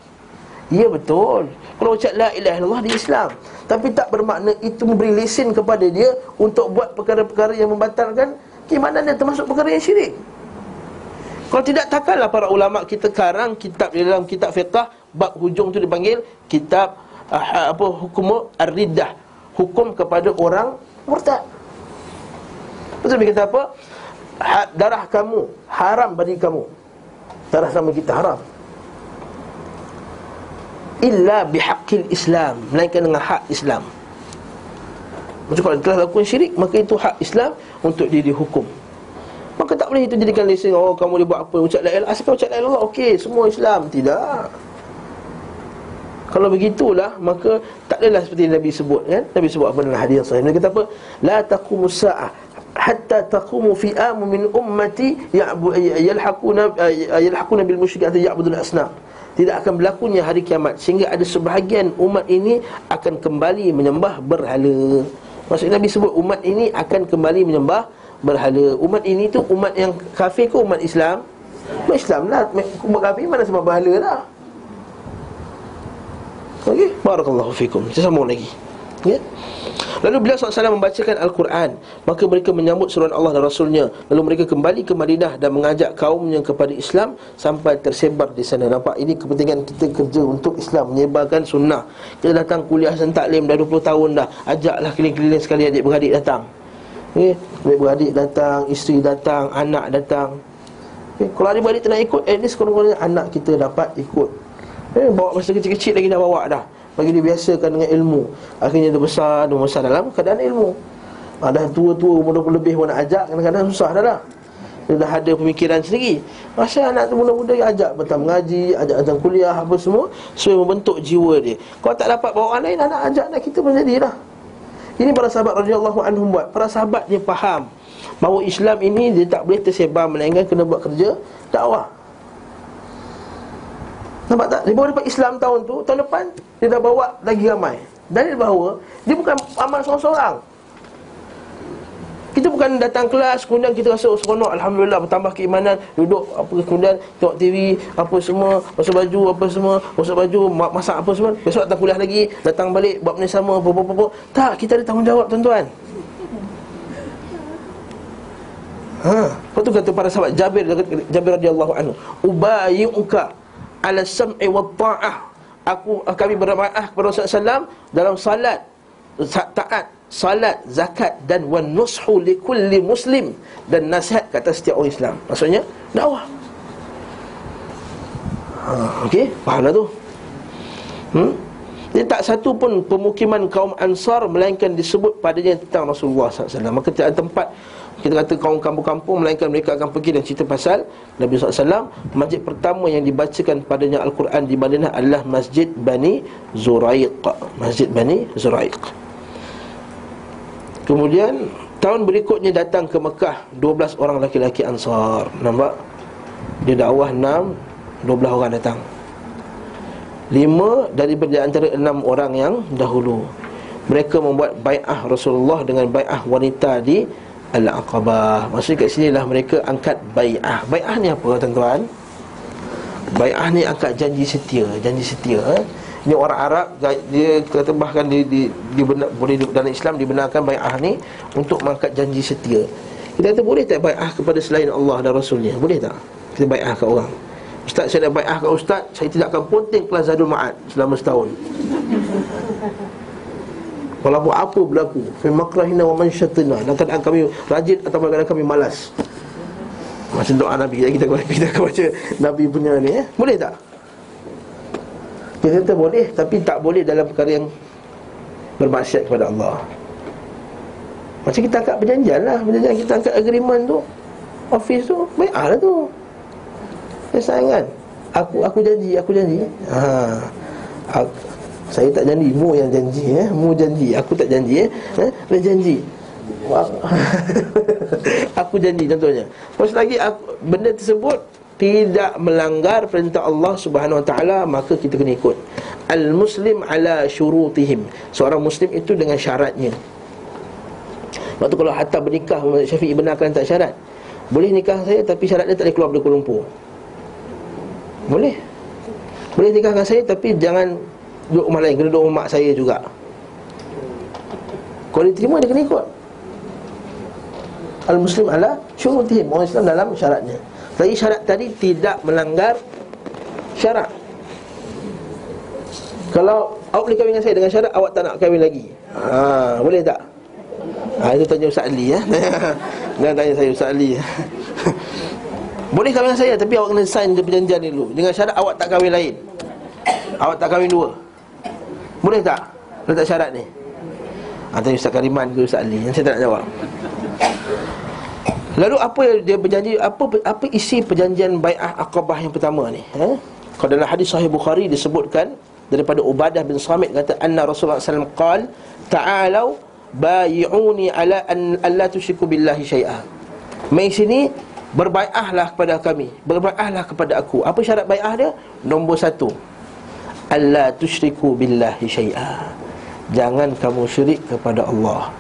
Ya betul. Kalau ucap la ilaha illallah di Islam. Tapi tak bermakna itu memberi lesen kepada dia Untuk buat perkara-perkara yang membatalkan Keimanan dia termasuk perkara yang syirik Kalau tidak takkanlah para ulama kita karang Kitab di dalam kitab fiqah Bab hujung tu dipanggil Kitab uh, apa hukum ar-riddah. Hukum kepada orang murtad. Betul dia kata apa? Ha, darah kamu haram bagi kamu. Darah sama kita haram. Illa bihaqqil Islam melainkan dengan hak Islam. Macam kalau telah lakukan syirik maka itu hak Islam untuk dia dihukum maka tak boleh itu jadikan lesen oh kamu dia buat apa? Ucap la ilaha asal ucap la ilaha okey semua Islam. Tidak. Kalau begitulah maka tak adalah seperti Nabi sebut kan? Nabi sebut apa dalam hadis sahih? Nabi kata apa? La taqumus saah hatta taqumu fi am min ummati yalhaquna yalhaquna bil musyrikin ya'budul asnam. Tidak akan berlakunya hari kiamat sehingga ada sebahagian umat ini akan kembali menyembah berhala. Maksud Nabi sebut umat ini akan kembali menyembah berhala. Umat ini tu umat yang kafir ke umat Islam? Umat Islam lah. Umat kafir mana sembah berhala lah. Okey, barakallahu fikum. Kita sambung lagi. Ya. Lalu beliau SAW membacakan Al-Quran Maka mereka menyambut suruhan Allah dan Rasulnya Lalu mereka kembali ke Madinah Dan mengajak kaumnya kepada Islam Sampai tersebar di sana Nampak ini kepentingan kita kerja untuk Islam Menyebarkan sunnah Kita datang kuliah Hasan Taklim dah 20 tahun dah Ajaklah keliling-keliling sekali adik-beradik datang okay? Adik-beradik datang, isteri datang, anak datang. Okay? Kalau adik-beradik tak nak ikut At least kalau anak kita dapat ikut. Eh, Bawa masa kecil-kecil lagi dah bawa dah. Bagi dia biasakan dengan ilmu. Akhirnya dia besar, dia besar dalam keadaan ilmu. Ha, Dah tua-tua, umur 20 lebih pun nak ajak Kadang-kadang susah dah lah. Dia dah ada pemikiran sendiri. Masa anak tu muda-muda yang ajak Betul mengaji, ajak ajak kuliah apa semua Supaya membentuk jiwa dia. Kalau tak dapat bawa orang lain, anak ajak nak kita pun jadi lah Ini para sahabat radhiyallahu anhum buat. Para sahabat dia faham Bahawa Islam ini dia tak boleh tersebar Melainkan kena buat kerja dakwah. Nampak tak? Dia baru dapat Islam tahun tu Tahun depan Dia dah bawa lagi ramai. Dalil bahawa Dia bukan amal seorang-seorang Kita bukan datang kelas Kemudian kita rasa oh, seronok Alhamdulillah bertambah keimanan Duduk apa kemudian Tengok TV Apa semua Basuh baju apa semua Basuh baju Masak apa semua Besok datang kuliah lagi Datang balik Buat benda sama apa, apa, apa, apa. Tak kita ada tanggungjawab tuan-tuan Ha, lepas tu kata para sahabat Jabir Jabir radhiyallahu anhu, ubayyuka ala sam'i wa ta'ah. Aku kami bermaaf kepada Rasulullah SAW dalam salat taat salat, zakat dan wan nushu li kulli muslim dan nasihat kata setiap orang Islam. Maksudnya dakwah. Ha, okey, fahamlah tu. Hmm? Dia tak satu pun pemukiman kaum Ansar melainkan disebut padanya tentang Rasulullah SAW. Maka tidak ada tempat kita kata kaum kampung-kampung melainkan mereka akan pergi dan cerita pasal Nabi SAW. Masjid pertama yang dibacakan padanya Al-Quran di Madinah adalah Masjid Bani Zuraiq. Masjid Bani Zuraiq. Kemudian tahun berikutnya datang ke Mekah 12 orang laki-laki Ansar. Nampak? Dia dakwah 6 12 orang datang. 5 daripada antara 6 orang yang dahulu. Mereka membuat bai'ah Rasulullah dengan bai'ah wanita di Al-Aqabah. Maksudnya kat sini lah mereka angkat bai'ah. Bai'ah ni apa tuan-tuan? Bai'ah ni angkat janji setia, janji setia eh? Ini orang Arab Dia kata bahkan di, di, di benar, Boleh dalam Islam dibenarkan bai'ah ni Untuk mengangkat janji setia Kita kata boleh tak bai'ah kepada selain Allah dan Rasulnya Boleh tak? Kita bai'ah ke orang Ustaz saya nak bai'ah ke Ustaz Saya tidak akan ponting kelas Zadul Ma'ad Selama setahun Walaupun apa berlaku Fi makrahina wa mansyatina Dan kadang kami rajin Atau kadang kami malas Macam doa Nabi Kita, kita, kita akan baca Nabi punya ni eh? Boleh tak? Kita kata boleh Tapi tak boleh dalam perkara yang Bermaksiat kepada Allah. Macam kita angkat perjanjian lah. Perjanjian kita angkat agreement tu Office tu Baik lah tu. Saya sayang kan? Aku aku janji Aku janji. Ha. Aku, saya tak janji. Mu yang janji eh? Mu janji. Aku tak janji eh? Eh? Dia janji. Aku janji contohnya. Lepas lagi aku, Benda tersebut tidak melanggar perintah Allah Subhanahu Wa Taala maka kita kena ikut. Al Muslim ala syurutihim. Seorang Muslim itu dengan syaratnya. Waktu kalau hatta bernikah Syafi'i benarkan tak syarat. Boleh nikah saya tapi syarat dia tak boleh keluar dari Kuala Lumpur. Boleh. Boleh nikahkan saya tapi jangan duduk rumah lain, kena duduk rumah mak saya juga. Kalau diterima dia kena ikut. Al Muslim ala syurutihim. Orang Islam dalam syaratnya. Tapi syarat tadi tidak melanggar syarat. Kalau awak boleh kahwin dengan saya dengan syarat awak tak nak kahwin lagi. Ha, Boleh tak? Ha, itu tanya Ustaz Ali ya. Jangan tanya saya Ustaz Ali. Boleh kahwin dengan saya tapi awak kena sign perjanjian dulu. Dengan syarat awak tak kahwin lain. Awak tak kahwin dua. Boleh tak? Letak syarat ni. Ha, Tanya Ustaz Kariman ke Ustaz Ali. Yang saya tak nak jawab Lalu apa yang dia berjanji apa apa isi perjanjian bai'ah Aqabah yang pertama ni eh? Kalau dalam hadis sahih Bukhari disebutkan daripada Ubadah bin Samit kata anna Rasulullah SAW qal ta'alu bai'uni ala an alla tusyriku billahi syai'a. Mai sini berbai'ahlah kepada kami, berbai'ahlah kepada aku. Apa syarat bai'ah dia? Nombor satu Alla tusyriku billahi syai'a. Jangan kamu syirik kepada Allah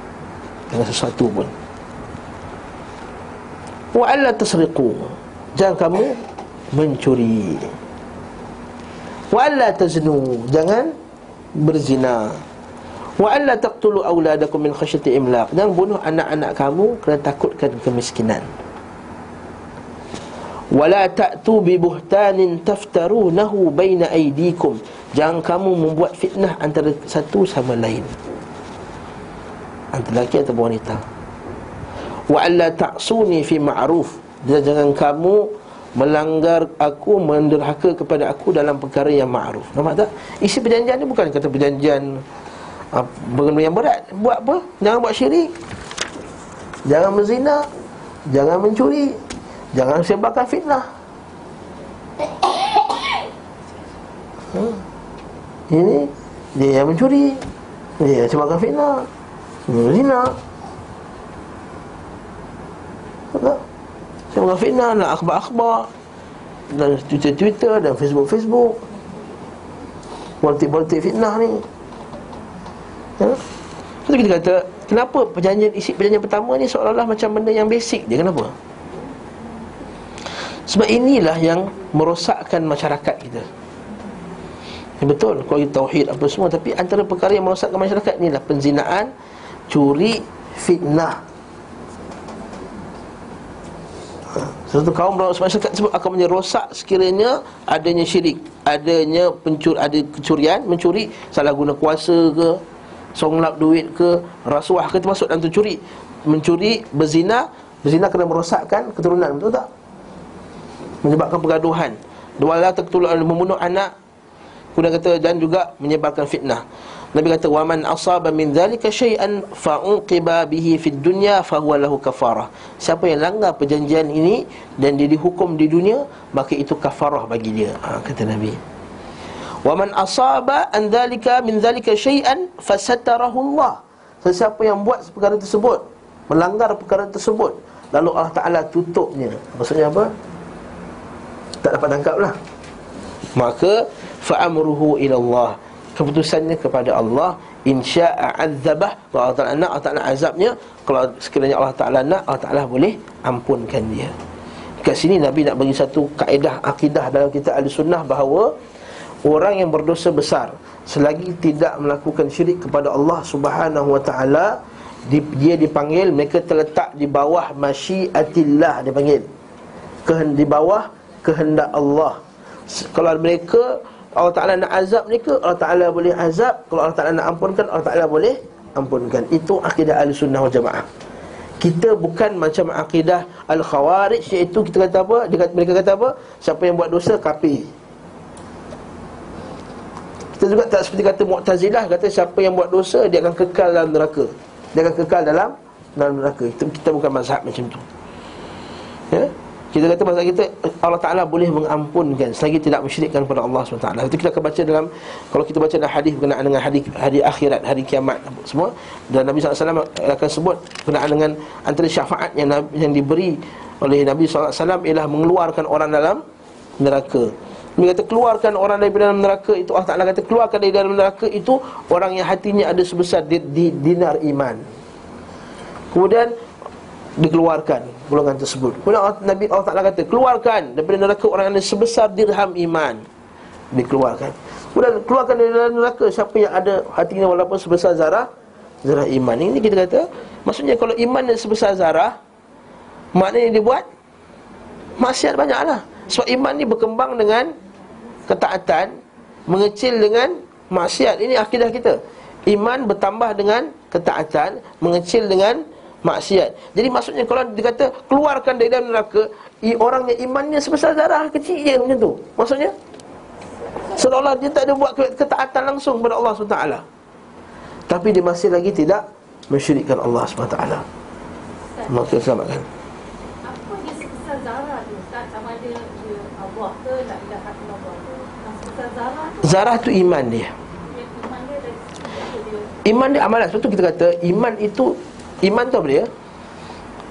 dengan sesuatu pun. Wa alla tasriqu. Jangan kamu mencuri. Wa alla taznu. Jangan berzina. Wa alla taqtulu awladakum min khasyati imlaq. Jangan bunuh anak-anak kamu kerana takutkan kemiskinan. Wala ta'tu bi buhtanin taftarunahu baina aydikum. Jangan kamu membuat fitnah antara satu sama lain. Antara lelaki atau wanita wa alla ta'suni fi ma'ruf. Jangan kamu melanggar aku menderhaka kepada aku dalam perkara yang ma'ruf. Nampak tak? Isi perjanjian ni bukan kata perjanjian uh, benda yang berat. Buat apa? Jangan buat syirik. Jangan berzina. Jangan mencuri. Jangan sebarkan fitnah. Hmm. ini dia yang mencuri. Dia yang sebarkan fitnah. Berzina. tak? Orang fitnah nak akhbar-akhbar Dan Twitter-Twitter dan Facebook-Facebook. Politik-politik fitnah ni. Ya? Sebab kita kata Kenapa perjanjian isi perjanjian pertama ni Seolah-olah macam benda yang basic dia? Kenapa? Sebab inilah yang merosakkan masyarakat kita. Ya, Betul kita tauhid apa semua Tapi antara perkara yang merosakkan masyarakat inilah Penzinaan Curi Fitnah Satu kaum masyarakat tersebut akan menyerosak sekiranya adanya syirik, adanya pencuri, ada kecurian, mencuri, salah guna kuasa ke, songlap duit ke, rasuah ke termasuk dalam curi. Mencuri, berzina, berzina kena merosakkan keturunan, betul tak? Menyebabkan pergaduhan. Dua lah terketulah membunuh anak, kemudian kata dan juga menyebarkan fitnah. Nabi kata wa man asaba min dhalika shay'an fa unqiba bihi fid dunya fa huwa lahu kafarah. Siapa yang langgar perjanjian ini dan dia dihukum di dunia, maka itu kafarah bagi dia. Ha, kata Nabi. Wa man asaba an dhalika min dhalika shay'an fasatarahu Allah. Sesiapa yang buat perkara tersebut, melanggar perkara tersebut, lalu Allah Taala tutupnya. Maksudnya apa? Tak dapat tangkaplah. Maka fa amruhu ila Allah. Keputusannya kepada Allah insya'a adzabah kalau Allah Taala nak Allah Taala azabnya. Kalau sekiranya Allah Taala nak Allah Taala boleh ampunkan dia. Kat sini Nabi nak bagi satu kaedah akidah dalam kita al-sunnah bahawa orang yang berdosa besar selagi tidak melakukan syirik kepada Allah Subhanahu wa taala dia dipanggil mereka terletak di bawah masyiatillah dia panggil. Di bawah kehendak Allah. Kalau mereka Allah Ta'ala nak azab mereka Allah Ta'ala boleh azab. Kalau Allah Ta'ala nak ampunkan Allah Ta'ala boleh ampunkan. Itu akidah al-sunnah wal jamaah. Kita bukan macam akidah Al-Khawarij Iaitu kita kata apa? Dia Mereka kata apa? Siapa yang buat dosa kapi Kita juga tak seperti kata Mu'tazilah Kata siapa yang buat dosa Dia akan kekal dalam neraka. Dia akan kekal dalam Dalam neraka. Kita, kita bukan mazhab macam tu. Ya kita kata masa kita Allah Taala boleh mengampunkan selagi tidak mensyirikkan kepada Allah SWT. Itu kita akan baca dalam kalau kita baca dalam hadis berkenaan dengan hadis hari akhirat, hari kiamat semua dan Nabi SAW akan sebut berkenaan dengan antara syafaat yang yang diberi oleh Nabi SAW ialah mengeluarkan orang dalam neraka. Nabi kata keluarkan orang dari dalam neraka itu Allah Taala kata keluarkan dari dalam neraka itu orang yang hatinya ada sebesar di, di, dinar iman. Kemudian dikeluarkan golongan tersebut. Kemudian Allah, Nabi Allah Taala kata, keluarkan daripada neraka orang yang sebesar dirham iman. Dikeluarkan. Kemudian keluarkan dari neraka siapa yang ada hatinya walaupun sebesar zarah zarah iman. Ini kita kata, maksudnya kalau iman yang sebesar zarah, maknanya dia buat maksiat banyaklah. Sebab iman ni berkembang dengan ketaatan, mengecil dengan maksiat. Ini akidah kita. Iman bertambah dengan ketaatan, mengecil dengan maksiat. Jadi maksudnya kalau dikata keluarkan dari dalam neraka, i orang yang imannya sebesar darah kecil je macam tu. Maksudnya seolah dia tak ada buat ketaatan langsung kepada Allah SWT Tapi dia masih lagi tidak mensyirikkan Allah SWT Maka selamatkan. Apa dia sebesar darah tu? Ustaz sama ada dia Allah ke tak ada hati Allah tu Sebesar darah tu? Zarah tu iman dia Iman dia amalan. Sebab tu kita kata Iman itu Iman tu apa dia?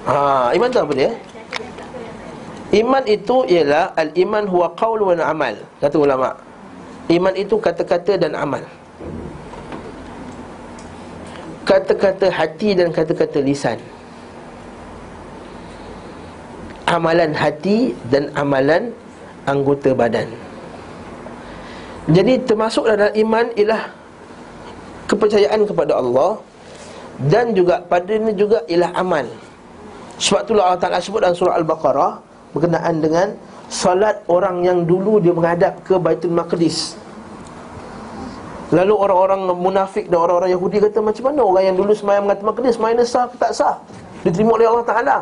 Ha, iman tu apa dia? Iman itu ialah al-iman huwa qaul wa amal. Kata ulama. Iman itu kata-kata dan amal. Kata-kata hati dan kata-kata lisan. Amalan hati dan amalan anggota badan. Jadi termasuk dalam iman ialah kepercayaan kepada Allah dan juga pada ini juga ialah amal. Sebab itulah Allah Ta'ala sebut dalam surah Al-Baqarah Berkenaan dengan Salat orang yang dulu dia menghadap ke Baitul Maqdis. Lalu orang-orang munafik dan orang-orang Yahudi kata Macam mana orang yang dulu semayang Baitul Maqdis Semayang sah ke tak sah? Diterima oleh Allah Ta'ala.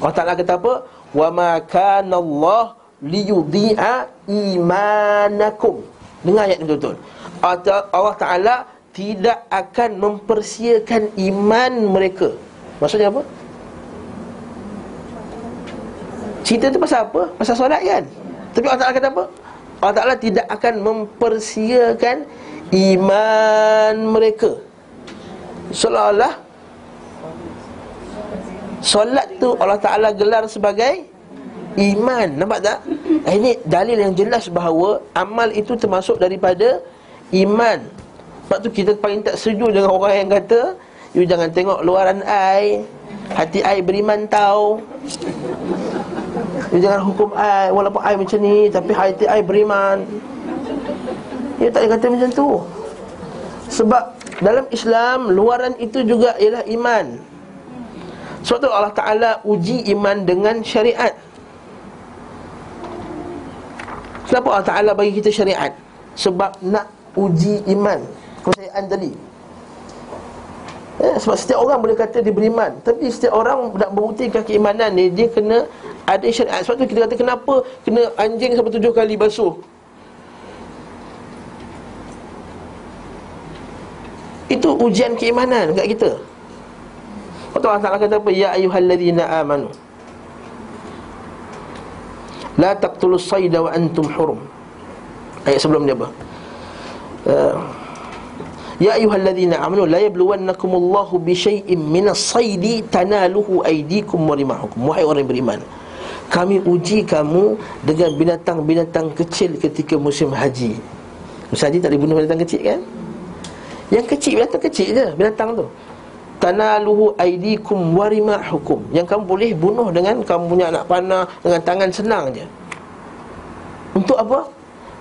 Allah Ta'ala kata apa? Wa ma kana Allah liyudhi'a imanakum. Dengar ayat ni betul-betul. Allah Ta'ala tidak akan mempersiakan iman mereka. Maksudnya apa? Cerita tu pasal apa? Pasal solat kan? Tapi Allah Ta'ala kata apa? Allah Ta'ala tidak akan mempersiakan iman mereka. Seolah-olah Solat tu Allah Ta'ala gelar sebagai iman Nampak tak? Ini dalil yang jelas bahawa Amal itu termasuk daripada iman Sebab tu kita paling tak setuju dengan orang yang kata You jangan tengok luaran ai Hati ai beriman tau. You jangan hukum ai Walaupun ai macam ni Tapi hati ai beriman. You tak boleh kata macam tu. Sebab dalam Islam Luaran itu juga ialah iman. Sebab tu Allah Ta'ala uji iman dengan syariat. Kenapa Allah Ta'ala bagi kita syariat? Sebab nak uji iman Kepercayaan tadi. Eh, Sebab setiap orang boleh kata dia beriman. Tapi setiap orang nak membuktikan keimanan ni Dia kena ada syariat Sebab tu kita kata kenapa Kena anjing sampai tujuh kali basuh? Itu ujian keimanan kat kita. Waktu Allah Ta'ala kata apa? Ya ayuhalladzina amanu. La taqtulus sayda wa antum hurum. Ayat sebelum dia apa? Uh, Ya ayuhalladzina amanu La yabluwannakumullahu bi syai'in minas saydi Tanaluhu aydikum wa rimahukum. Wahai orang yang beriman Kami uji kamu dengan binatang-binatang kecil ketika musim haji. Musim haji tak dibunuh binatang kecil kan? Yang kecil, binatang kecil je binatang tu. Tanaluhu aidikum warimahukum yang kamu boleh bunuh dengan kamu punya anak panah dengan tangan senang je. Untuk apa?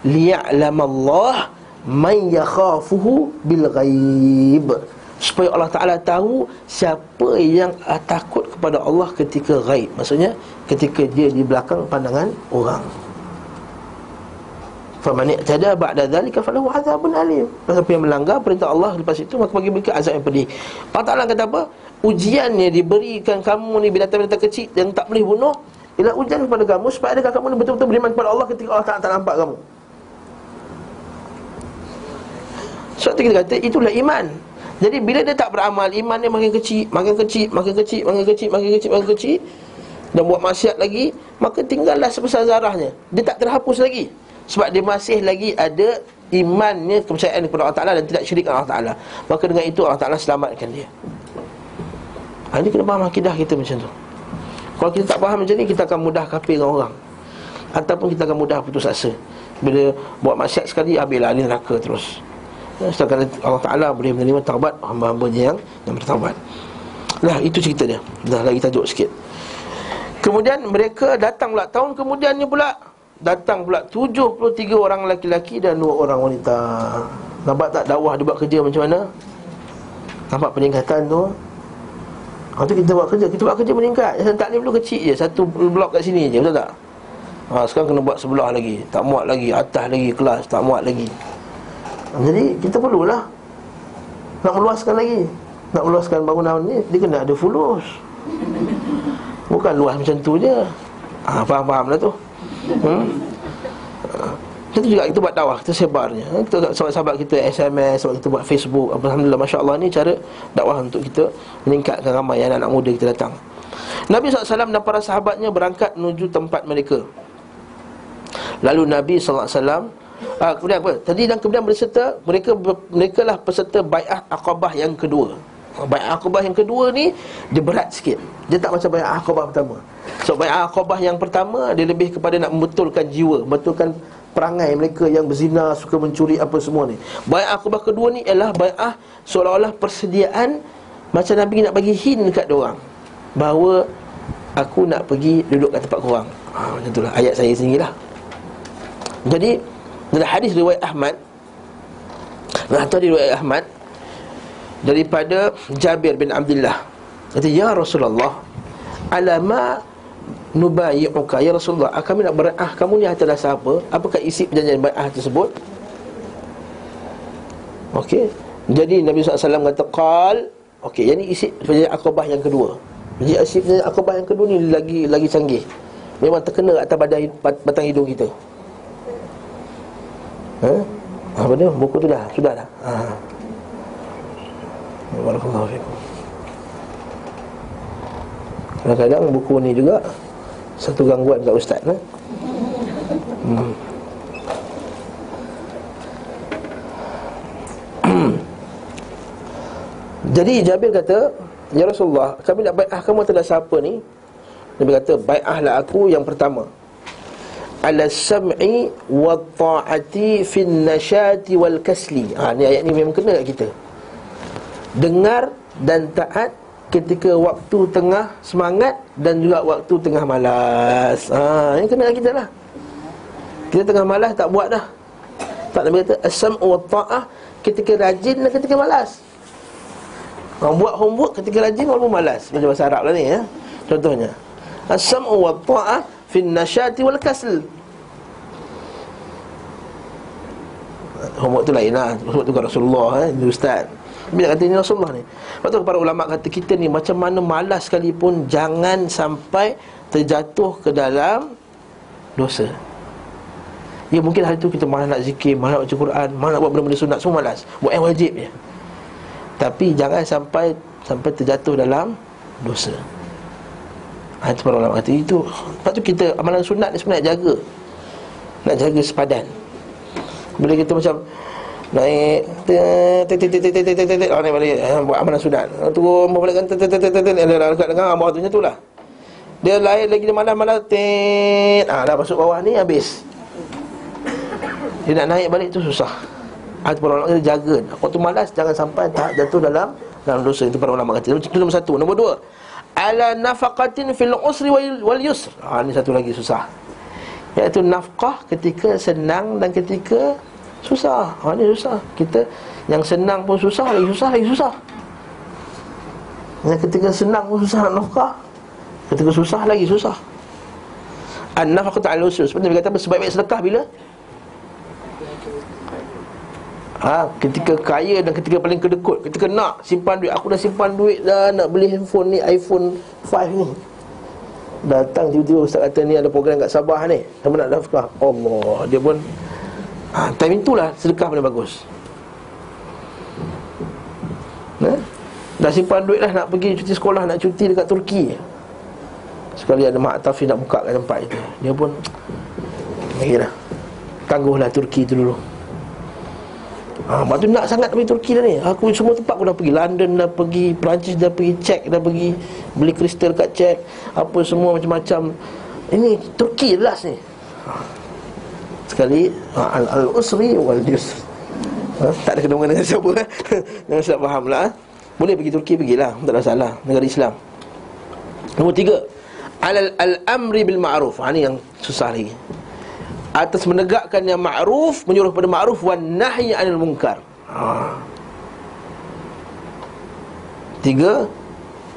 Liya'lamallah man yakhafuhu bil ghaib supaya Allah Taala tahu siapa yang takut kepada Allah ketika ghaib maksudnya ketika dia di belakang pandangan orang Faman i'tada ba'da dhalika falahu azabun alim. Siapa yang melanggar perintah Allah lepas itu maka bagi mereka azab yang pedih. Allah Taala kata apa? Ujiannya diberikan kamu ni binatang-binatang kecil yang tak boleh bunuh ialah ujian kepada kamu supaya adakah kamu ni betul-betul beriman kepada Allah ketika Allah tak, tak nampak kamu. Sebab tu kita kata itulah iman. Jadi bila dia tak beramal iman dia makin kecil, makin kecil, makin kecil, makin kecil, makin kecil, makin kecil dan buat maksiat lagi, maka tinggallah sebesar zarahnya. Dia tak terhapus lagi. Sebab dia masih lagi ada imannya kepercayaan kepada Allah Ta'ala dan tidak syirik Allah Ta'ala Maka dengan itu Allah Ta'ala selamatkan dia ha, Ini kena faham akidah kita macam tu Kalau kita tak faham macam ni kita akan mudah kafir dengan orang Ataupun kita akan mudah putus asa Bila buat maksiat sekali habislah ni neraka terus ya, Sedangkan Allah Ta'ala boleh menerima taubat hamba-hamba yang, yang bertaubat. Nah itu cerita dia. Dah lagi tajuk sikit. Kemudian mereka datang pula. Tahun kemudiannya pula Datang pula 73 orang lelaki-lelaki dan 2 orang wanita. Nampak tak dakwah dia buat kerja macam mana? Nampak peningkatan tu? Lepas tu kita buat kerja, kita buat kerja meningkat. Yang tak ni dulu kecil je, satu blok kat sini je, betul tak? Ha, sekarang kena buat sebelah lagi. Tak muat lagi, atas lagi, kelas, tak muat lagi Jadi kita perlulah. Nak meluaskan lagi. Nak meluaskan bangunan ni, dia kena ada fulus. Bukan luas macam tu je. Ha, Faham-faham lah tu. Hmm? Itu juga kita buat dakwah, kita sebarnya. Kita, Sahabat-sahabat kita SMS, sahabat kita buat Facebook Alhamdulillah, Masya Allah ni cara dakwah untuk kita Meningkatkan ramai anak-anak muda kita datang. Nabi SAW dan para sahabatnya berangkat menuju tempat mereka. Lalu Nabi SAW ah, Kemudian apa? Tadi dan kemudian berserta Mereka mereka lah peserta Bai'ah Aqabah yang kedua. Bai'ah Aqabah yang kedua ni Dia berat sikit. Dia tak macam Bai'ah Aqabah pertama. So Bai'ah Aqabah yang pertama Dia lebih kepada nak membetulkan jiwa Membetulkan perangai mereka yang berzina Suka mencuri apa semua ni. Bai'ah Aqabah kedua ni ialah Bai'ah Seolah-olah persediaan Macam Nabi nak bagi hint dekat orang. Bahawa Aku nak pergi duduk kat tempat korang. Ha, Macam itulah ayat saya sendiri lah. Jadi Dalam hadis riwayat Ahmad Nah, tadi riwayat Ahmad daripada Jabir bin Abdullah kata ya Rasulullah alama nubayyuka ya Rasulullah ah, kami nak berah kamu ni atas dasar apa? Apakah isi perjanjian bai'ah tersebut? Okey. Jadi Nabi SAW kata qal. Okey yang ni isi perjanjian akobah yang kedua. Perjanjian akobah yang kedua ni lagi lagi canggih. Memang terkena atas badan batang hidung kita ha? Apa dia buku tu dah? Sudah dah? Ha. Barakallahu Kadang-kadang buku ni juga Satu gangguan kat ustaz eh? hmm. Jadi Jabir kata Ya Rasulullah Kami nak bai'ah kamu terhadap siapa ni? Nabi kata Bai'ahlah aku yang pertama ala sam'i wa ta'ati fi nashati wal kasli. Ha ni ayat ni memang kena kat kita. Dengar dan taat ketika waktu tengah semangat dan juga waktu tengah malas. Ha ini kena kat kita lah. Kita tengah malas tak buat dah. Tak Nabi kata as-sam'u wa ta'ah ketika rajin dan ketika malas. Orang buat homework ketika rajin walaupun malas. Macam bahasa Arab lah ni ya. Contohnya. As-sam'u wa ta'ah fi nashati wal kasl. Homework tu lain lah. Homework tu kan Rasulullah eh, Dia ustaz. Bila kata ini Rasulullah ni. Lepas tu para ulama kata kita ni Macam mana malas sekalipun Jangan sampai terjatuh ke dalam Dosa. Ya mungkin hari tu kita malas nak zikir Malas nak baca Quran Malas nak buat benda-benda sunat Semua malas. Buat yang wajib je. Tapi jangan sampai Sampai terjatuh dalam Dosa. Ha, Itu para ulama kata itu. Lepas tu kita Amalan sunat ni sebenarnya jaga. Nak jaga sepadan bila kita macam naik titik-titik-titik-titik-titik naik balik buat amalan sunat. Turun balik kan titik-titik-titik ada dalam dekat dengan ambah tu itulah. Dia lain lagi dia malas-malas tit. Ah dah masuk bawah ni habis. Dia nak naik balik tu susah. Ada para ulama jaga. Waktu malas jangan sampai tak jatuh dalam dalam dosa itu para ulama kata. Itu nombor satu. Nombor dua. Ala nafaqatin fil usri wal yusr. Ah ni satu lagi susah. Iaitu nafkah ketika senang dan ketika susah. Ha ni susah. Kita yang senang pun susah Lagi susah lagi susah. Yang ketika senang pun susah nak nafkah Ketika susah lagi susah. An-nafkah ta'ala usul. Sebenarnya dia kata sebaik-baik sedekah bila? Ha, ketika kaya dan ketika paling kedekut. Ketika nak simpan duit. Aku dah simpan duit dah Nak beli handphone ni iPhone 5 ni Datang tiba-tiba Ustaz kata ni ada program kat Sabah ni. Sama nak nafkah Allah Dia pun ha, Time itulah sedekah paling bagus. Ha? Dah simpan duit lah nak pergi cuti sekolah Nak cuti dekat Turki. Sekali ada Mak Tafi nak buka kat tempat itu. Dia pun Bagilah Tangguhlah Turki tu dulu Ha, lepas tu nak sangat pergi Turki dah ni. Aku semua tempat aku dah pergi. London dah pergi Perancis dah pergi Czech dah pergi. Beli kristal kat Czech Apa semua macam-macam. Ini Turki jelas ni. Ha. Sekali ha, Al-Usri wal-Yusri ha, Tak ada kena dengan siapa eh? Jangan silap faham lah eh? Boleh pergi Turki pergilah. Tak ada salah Negara Islam. Nombor tiga. Al-Amri bil-Ma'ruf ha, Ini yang susah lagi atas menegakkan yang ma'ruf menyuruh pada ma'ruf wan nahyi 'anil munkar. Ha. Tiga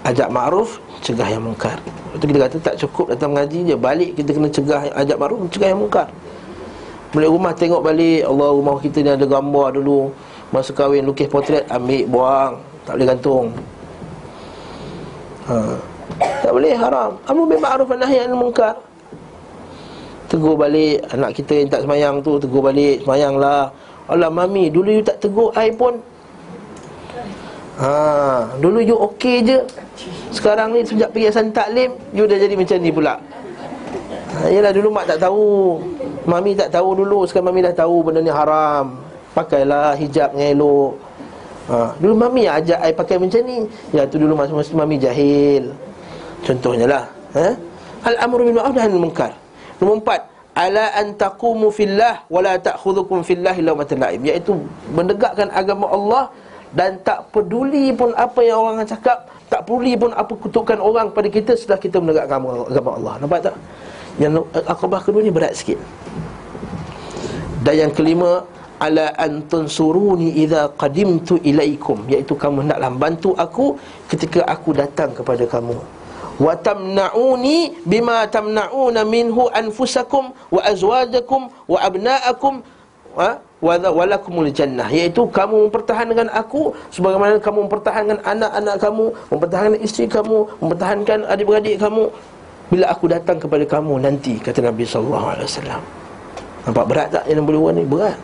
ajak ma'ruf, cegah yang munkar. Itu kita kata tak cukup datang mengaji je, balik kita kena cegah ajak ma'ruf, cegah yang munkar. Balik rumah tengok balik, Allah rumah kita ni ada gambar dulu. Masa kahwin lukis potret, ambil buang, tak boleh gantung. Ha. Tak boleh haram. Amru bil ma'ruf wan nahyi 'anil munkar. Tegur balik Anak kita yang tak semayang tu Tegur balik Semayanglah. Allah mami Dulu you tak tegur I pun ha, Dulu you okey je. Sekarang ni sejak pergi asan taklim You dah jadi macam ni pula. Ha, Yelah dulu mak tak tahu. Mami tak tahu dulu Sekarang mami dah tahu benda ni haram. Pakailah hijab yang elok. Ha, Dulu mami ajak I pakai macam ni. Ya tu dulu masa-masa mami jahil. Contohnya lah ha? Al-amru bil ma'ruf dan munkar Nombor empat Ala an taqumu fillah Wala ta'khudukum fillah illa matala'im Iaitu menegakkan agama Allah Dan tak peduli pun apa yang orang cakap Tak peduli pun apa kutukan orang pada kita Setelah kita menegakkan agama Allah. Nampak tak? Yang akabah kedua ni berat sikit. Dan yang kelima Ala antun suruni idha qadimtu ilaikum. Iaitu kamu hendaklah bantu aku Ketika aku datang kepada kamu wa tamna'uni bima tamna'una minhu anfusakum wa azwajakum wa abna'akum wa walakumul jannah. Iaitu kamu mempertahankan aku sebagaimana kamu mempertahankan anak-anak kamu mempertahankan isteri kamu mempertahankan adik-beradik kamu. Bila aku datang kepada kamu nanti kata Nabi sallallahu alaihi wasallam. Nampak berat tak yang buat ni? Berat.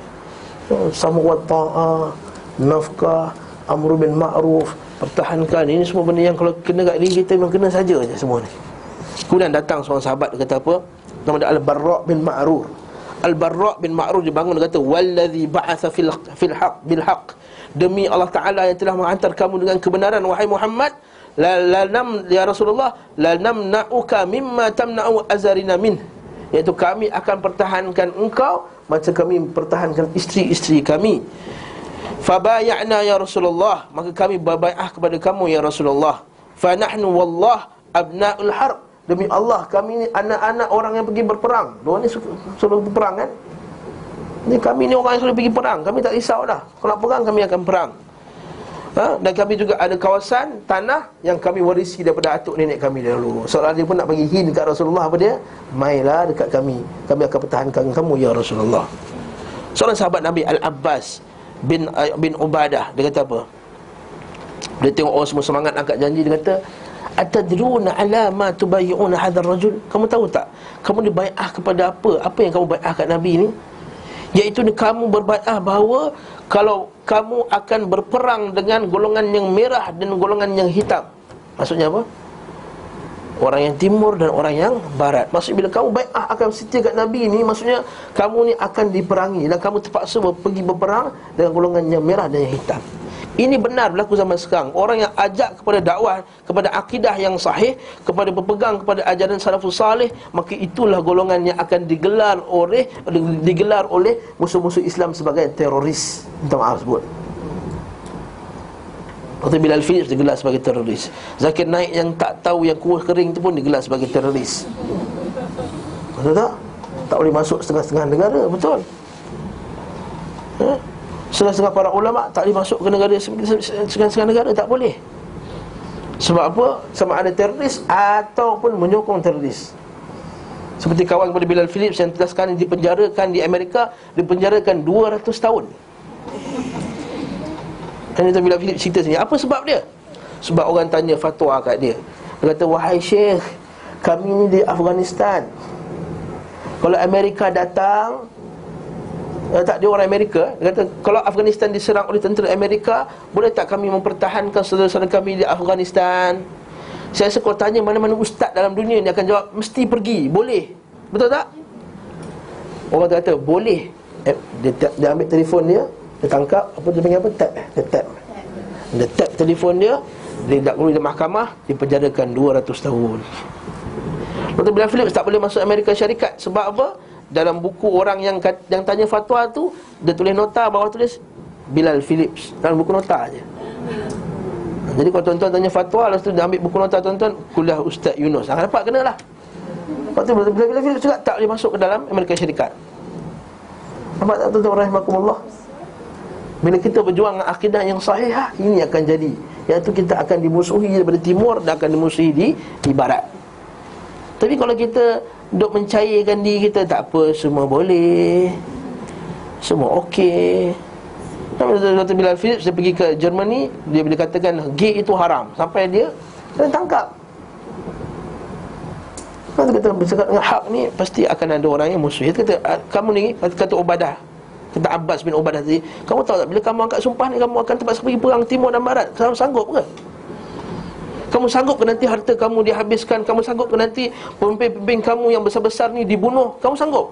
Sama wa ta'a nafkah amru bil ma'ruf pertahankan. Ini semua benda yang kalau kena kat diri kita memang kena saja je semua ni. Kemudian datang seorang sahabat dia kata apa? Nama dia al-barra' bin ma'rur. Al-barra' bin ma'rur dia bangun dia kata wallazi ba'atha fil fil haq bil haq. Demi Allah taala yang telah menghantar kamu dengan kebenaran wahai Muhammad la la nam ya Rasulullah la namna'uka mimma tamna'u azarina min. Iaitu kami akan pertahankan engkau Macam kami pertahankan isteri-isteri kami Fabaya'na ya Rasulullah Maka kami berbai'ah kepada kamu ya Rasulullah. Fanahnu wallah abna'ul harb. Demi Allah kami ni anak-anak orang yang pergi berperang. Dua ni suruh berperang kan? Ni kami ni orang yang suruh pergi perang. Kami tak risau dah. Kalau perang kami akan perang. Ha? Dan kami juga ada kawasan tanah Yang kami warisi daripada atuk nenek kami dahulu. Seolah dia pun nak bagi hin dekat Rasulullah Apa dia? Mailah dekat kami. Kami akan pertahankan kamu ya Rasulullah. Seorang sahabat Nabi Al-Abbas bin, uh, bin Ubadah Dia kata apa? Dia tengok orang semua semangat angkat janji Dia kata Atadruna ala ma tubayyuna hadzal rajul? Kamu tahu tak? Kamu dibaiah kepada apa? Apa yang kamu baiah kat Nabi ni? Iaitu kamu berbaiah bahawa kalau kamu akan berperang dengan golongan yang merah dan golongan yang hitam. Maksudnya apa? Orang yang timur dan orang yang barat. Maksudnya bila kamu baik akan setia kat Nabi ni Maksudnya kamu ni akan diperangi. Dan kamu terpaksa pergi berperang Dengan golongan yang merah dan yang hitam. Ini benar berlaku zaman sekarang. Orang yang ajak kepada dakwah Kepada akidah yang sahih Kepada berpegang kepada ajaran salafus salih Maka itulah golongan yang akan digelar oleh Digelar oleh musuh-musuh Islam sebagai teroris. Minta maaf sebut Dr. Bilal Phillips digelar sebagai teroris Zakir Naik yang tak tahu yang kuah kering tu pun digelar sebagai teroris Betul tak? Tak boleh masuk setengah-setengah negara, betul? Ha? Setengah-setengah para ulama tak boleh masuk ke negara Setengah-setengah negara tak boleh Sebab apa? Sama ada teroris Ataupun menyokong teroris Seperti kawan kepada Bilal Phillips Yang telah sekarang dipenjarakan di Amerika Dipenjarakan 200 tahun Dan itu Bilal Phillips cerita sini Apa sebab dia? Sebab orang tanya fatwa kat dia. Dia kata, wahai syekh Kami ni di Afghanistan. Kalau Amerika datang uh, tak dia orang Amerika dia kata kalau Afghanistan diserang oleh tentera Amerika boleh tak kami mempertahankan saudara-saudara kami di Afghanistan? Saya rasa kalau tanya mana-mana ustaz dalam dunia ni akan jawab mesti pergi. Boleh. Betul tak? Orang kata boleh. Eh, dia, dia ambil telefon dia dia tangkap apa dia panggil apa tap eh? dia tap dia tap telefon dia dia tak di mahkamah dipenjarakan 200 tahun Betul Bilal Phillips tak boleh masuk Amerika Syarikat Sebab apa? dalam buku orang yang yang tanya fatwa tu dia tulis nota bawah tulis Bilal Phillips dalam buku nota aja. Jadi kalau tuan-tuan tanya fatwa lepas tu dia ambil buku nota tuan-tuan kuliah Ustaz Yunus. Ah dapat kenalah. Lepas tu Bilal Phillips juga tak boleh masuk ke dalam Amerika Syarikat. Nampak tak tuan-tuan rahimakumullah? Bila kita berjuang dengan akidah yang sahih Ini akan jadi. Iaitu kita akan dimusuhi daripada timur Dan akan dimusuhi di, di barat Tapi kalau kita Duk mencairkan diri kita Tak apa, semua boleh. Semua okey. Dr. Bilal Phillips Dia pergi ke Germany Dia boleh katakan Gay itu haram. Sampai dia Dia tangkap. Kalau kita bercakap dengan hak ni Pasti akan ada orang yang musuh. Dia kata ah, Kamu ni Kata Ubadah Kata Abbas bin Ubadah tadi. Kamu tahu tak Bila kamu angkat sumpah ni Kamu akan terpaksa pergi perang Timur dan Barat. Kamu sanggup ke? Kamu sanggup ke nanti harta kamu dihabiskan? Kamu sanggup ke nanti pemimpin-pemimpin kamu yang besar-besar ni dibunuh? Kamu sanggup?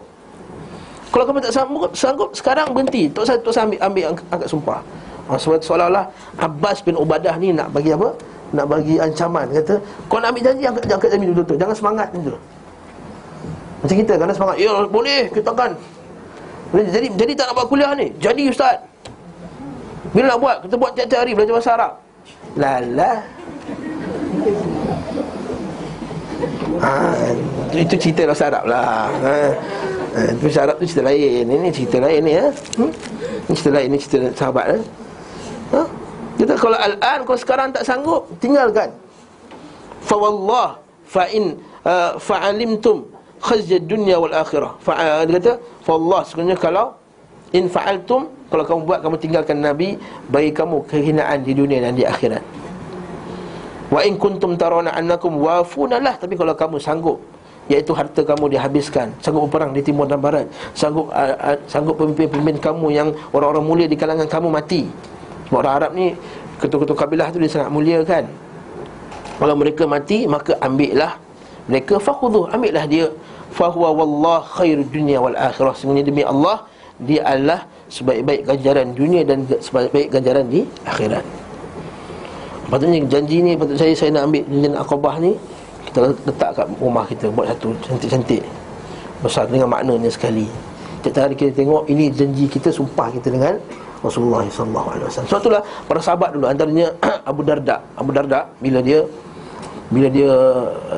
Kalau kamu tak sanggup, sanggup sekarang berhenti. Tak usah, tak usah ambil, ambil angkat sumpah. Ha, Seolah-olah Abbas bin Ubadah ni nak bagi apa? Nak bagi ancaman. Kata, kau nak ambil janji, angkat, angkat janji dulu tu Jangan semangat tu. Macam kita, kerana semangat Ya boleh, kita akan jadi, jadi tak nak buat kuliah ni Jadi Ustaz Bila nak buat? Kita buat tiap-tiap hari belajar bahasa Arab Lala ha, Itu cerita bahasa Arab lah ha. Ha, itu bahasa Arab tu cerita lain Ini cerita lain ni ya. Hmm? Ini cerita lain, ini cerita sahabat ya. ha? Kita kalau al-an Kalau sekarang tak sanggup, tinggalkan Fawallah Fa'in uh, Fa'alimtum Khazjad dunia wal akhirah. Fa, Dia kata Fawallah sebenarnya kalau In fa'altum Kalau kamu buat, kamu tinggalkan Nabi Bagi kamu kehinaan di dunia dan di akhirat. Wa in kuntum tarawna annakum wafunalah tapi kalau kamu sanggup iaitu harta kamu dihabiskan sanggup berperang di timur dan barat sanggup uh, uh, sanggup pemimpin-pemimpin kamu yang orang-orang mulia di kalangan kamu mati. Orang Arab ni ketua-ketua kabilah tu dia sangat mulia kan? Kalau mereka mati maka ambillah. Mereka fakhudhu ambillah dia fahuwa wallah khairud dunya wal akhirah sebenarnya demi Allah dia adalah sebaik-baik ganjaran dunia dan sebaik-baik ganjaran di akhirat Patutnya janji ni patut saya saya nak ambil janji akobah ni kita letak kat rumah kita buat satu cantik-cantik. besar dengan maknanya sekali. Setiap hari kita tengok ini janji kita sumpah kita dengan Rasulullah wasallam. Sebab itulah para sahabat dulu antaranya Abu Darda. Abu Darda bila dia bila dia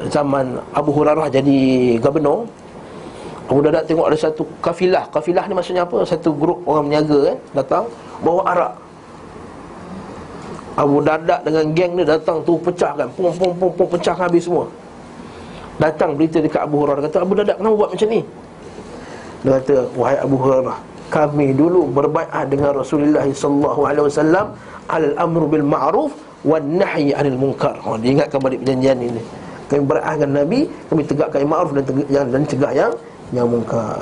zaman Abu Hurairah jadi gubernur Abu Darda tengok ada satu kafilah. Kafilah ni maksudnya apa? Satu grup orang berniaga kan datang bawa arak. Abu Darda dengan geng dia datang tu pecahkan, pum pum pum pum pecah habis semua. Datang berita dekat Abu Hurairah kata Abu Darda kenapa buat macam ni? Dia kata wahai Abu Hurairah, kami dulu berbaiat dengan Rasulullah sallallahu alaihi wasallam al amru bil ma'ruf wan nahyi anil munkar. Oh, dia ingatkan balik perjanjian ini. Kami berat dengan Nabi, kami tegakkan yang ma'ruf dan tegak dan cegah yang yang munkar.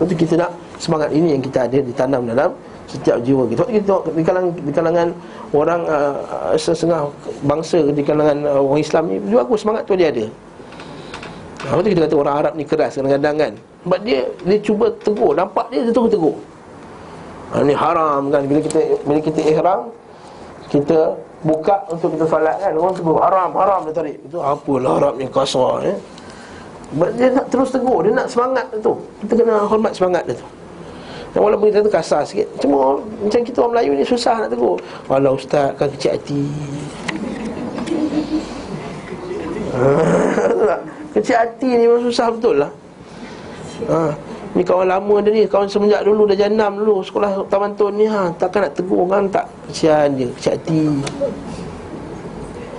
Itu kita nak semangat ini yang kita ada ditanam dalam setiap jiwa kita. Kita tengok di kalangan di kalangan orang uh, setengah bangsa di kalangan uh, orang Islam ni juga aku semangat tu dia ada. Apa tu kita kata orang Arab ni keras kadang-kadang kan. Sebab dia dia cuba tegur, nampak dia dia tegur. Ha, ni haram kan bila kita bila kita ihram kita buka untuk kita solat kan orang tegur haram haram dia tarik. Itu apalah Arab ni kasar eh. Dia nak terus tegur Dia nak semangat tu Kita kena hormat semangat dia tu dan walaupun kita tu kasar sikit Cuma macam kita orang Melayu ni susah nak tegur Walau ustaz kan kecil hati Kecil hati ni memang susah betul lah ha. Ni kawan lama dia ni Kawan semenjak dulu dah jenam dulu Sekolah taman tun ni ha. Takkan nak tegur kan tak. Kesian dia Kecil hati.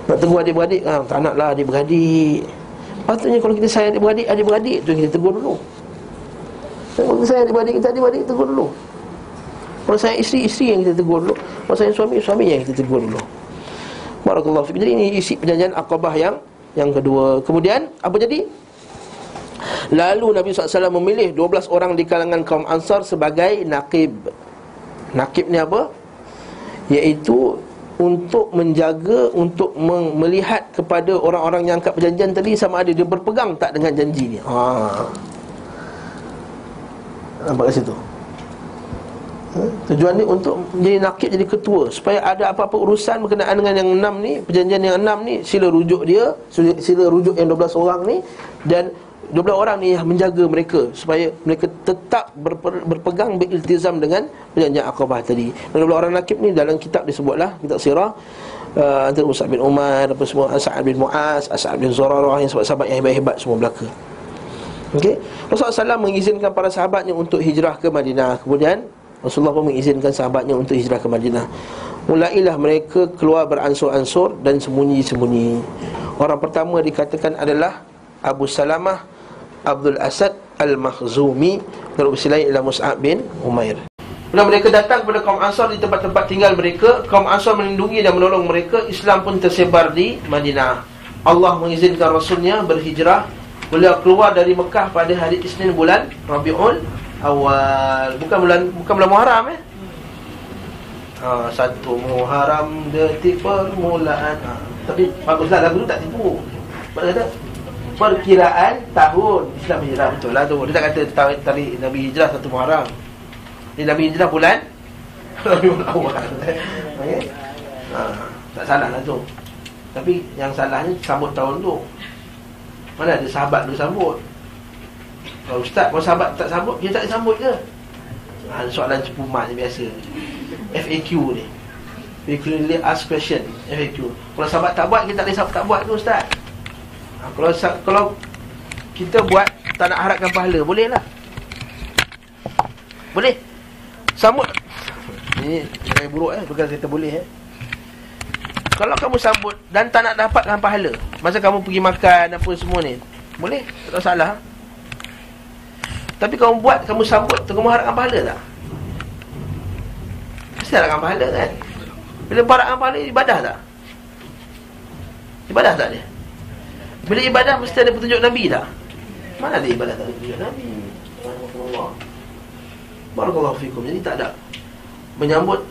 Nak tegur adik-beradik ha. Tak nak lah adik-beradik. Patutnya kalau kita sayang adik-beradik Adik-beradik tu kita tegur dulu. Kalau kita sayang adik-beradik kita Adik-beradik tegur dulu. Kalau sayang isteri Isteri yang kita tegur dulu. Kalau sayang suami Suami yang kita tegur dulu. Barakallahu Jadi ini isi perjanjian akabah yang Yang kedua. Kemudian Apa jadi? Lalu Nabi SAW memilih 12 orang di kalangan kaum Ansar sebagai nakib Nakib ni apa? Iaitu untuk menjaga untuk melihat kepada orang-orang yang angkat perjanjian tadi sama ada dia berpegang tak dengan janji ni. Ha. Nampak kat situ. Ha? Tujuan ni untuk jadi nakib jadi ketua supaya ada apa-apa urusan berkenaan dengan yang enam ni, perjanjian yang enam ni sila rujuk dia, sila rujuk yang 12 orang ni dan 12 orang ni yang menjaga mereka supaya mereka tetap berpe, berpegang beriltizam dengan perjanjian akabah tadi. 12 orang nakib ni dalam kitab disebutlah kitab sirah uh, antara Musa bin Umar apa semua Sa'ad bin Muaz, Sa'ad bin Zurarah yang sahabat-sahabat yang hebat-hebat semua belaka. Okey. Rasulullah SAW mengizinkan para sahabatnya untuk hijrah ke Madinah. Kemudian Rasulullah pun mengizinkan sahabatnya untuk hijrah ke Madinah. Mulailah mereka keluar beransur-ansur dan sembunyi-sembunyi. Orang pertama dikatakan adalah Abu Salamah Abdul Asad Al-Makhzumi Berusia lain ialah Mus'ab bin Umair. Bila mereka datang kepada kaum Ansar di tempat-tempat tinggal mereka. Kaum Ansar melindungi dan menolong mereka. Islam pun tersebar di Madinah. Allah mengizinkan Rasulnya berhijrah. Beliau keluar dari Mekah pada hari Isnin bulan Rabi'ul Awal. Bukan bulan bukan bulan Muharram eh? Ha, Satu Muharram detik permulaan. Ha, Tapi baguslah lagu tu tak tipu. Sebab kata perkiraan tahun. Islam hijrah betul lah tu. Dia tak kata tarik, tarik Nabi hijrah satu Muharram. Ini Nabi hijrah bulan? Ha, Tak salah lah tu. Tapi yang salahnya sambut tahun tu. Mana ada sahabat tu sambut? Kalau ustaz kalau sahabat tak sambut Dia tak sambut ke? Ha, Soalan cepu mat ni biasa. FAQ ni. Frequently asked question. FAQ Kalau sahabat tak buat Kita tak boleh tak buat tu ustaz ha, kalau kalau kita buat tak nak harapkan pahala, boleh lah. Boleh. Sambut. Ini saya buruk eh, bukan kita boleh eh. Kalau kamu sambut dan tak nak dapatkan pahala, masa kamu pergi makan apa semua ni, boleh? Tak salah. Tapi kamu buat, kamu sambut, tu kamu harapkan pahala tak? Mesti harapkan pahala kan? Bila harapkan pahala, ibadah tak? Ibadah tak dia? Bila ibadah mesti ada petunjuk Nabi tak? Mana ada ibadah tak ada petunjuk Nabi? Barakallahu fikum. Jadi tak ada menyambut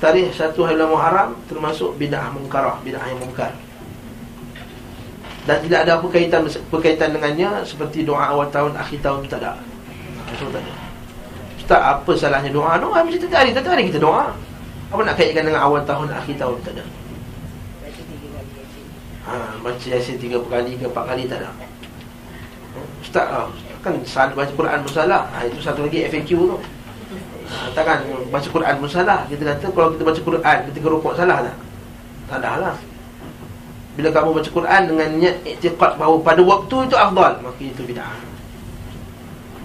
tarikh satu hari Muharram termasuk bid'ah mungkarah, bid'ah yang mungkar. Dan tidak ada apa kaitan berkaitan dengannya seperti doa awal tahun, akhir tahun tak ada. Itu tak ada. Ustaz, apa salahnya doa? Doa mesti setiap hari, setiap hari kita doa. Apa nak kaitkan dengan awal tahun, akhir tahun tak ada ha, Baca yasin tiga kali ke empat kali tak ada. Ustaz lah Kan salah baca Quran pun salah ha, Itu satu lagi FAQ tu. Ha, Takkan baca Quran pun salah Kita kata kalau kita baca Quran ketika rukuk salah tak? Tak ada lah. Bila kamu baca Quran dengan niat iktiqat bahawa pada waktu itu afdal Maka itu bid'ah.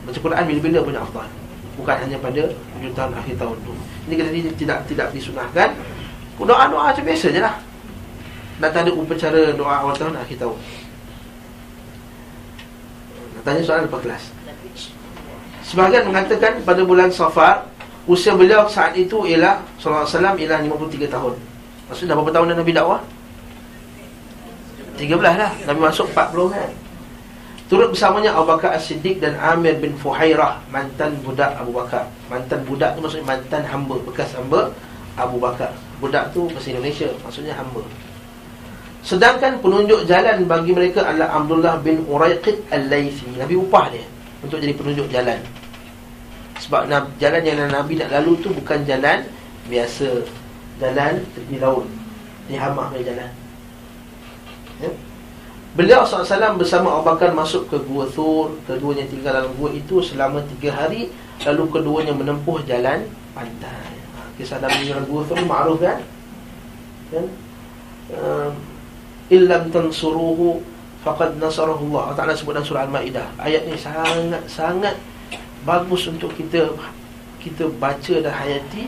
Baca Quran bila-bila punya afdal. Bukan hanya pada hujung tahun akhir tahun tu. Ini kita tidak tidak disunahkan. Doa-doa macam biasa je lah Dan tak ada upacara doa awal tahun akhir tahun. Tanya soalan lepas kelas? Sebahagian mengatakan pada bulan Safar Usia beliau saat itu ialah Wasallam ialah 53 tahun. Maksudnya berapa tahun dah Nabi dakwah? 13 lah. Nabi masuk 40 kan? Turut bersamanya Abu Bakar As-Siddiq dan Amir bin Fuhairah Mantan budak Abu Bakar. Mantan budak tu maksudnya mantan hamba Bekas hamba Abu Bakar. Budak tu bahasa Indonesia Maksudnya hamba Sedangkan penunjuk jalan bagi mereka adalah Abdullah bin Uraiqid Al-Laythi. Nabi upah dia untuk jadi penunjuk jalan. Sebab jalan yang Nabi nak lalu tu bukan jalan biasa. Jalan tepi laut. Dia hamah punya jalan. Ya? Beliau SAW bersama Abu Bakar masuk ke Gua Thur. Keduanya tinggal dalam gua itu selama tiga hari. Lalu keduanya menempuh jalan pantai. Ha, Kisah dalam Gua Thur ma'ruf kan? kan? Um, illam tansuruhu faqad nasarahu Allah. Taala sebut dalam surah Al-Maidah. Ayat ni sangat sangat bagus untuk kita kita baca dan hayati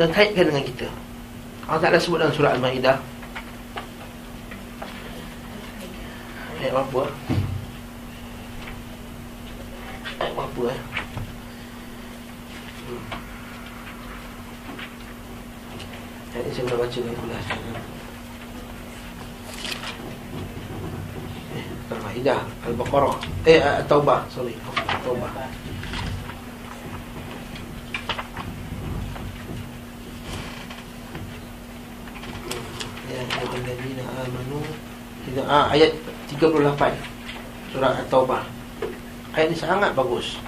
dan kaitkan dengan kita. Allah Taala sebut dalam surah Al-Maidah. Ayat apa? Ayat apa eh? Hmm. Ayat ni saya pernah baca. Al-Maidah, Al-Baqarah. Eh At-Taubah, sorry. At-Taubah. Ya, ah ayat 38 surah At-Taubah. Ayat ni sangat bagus.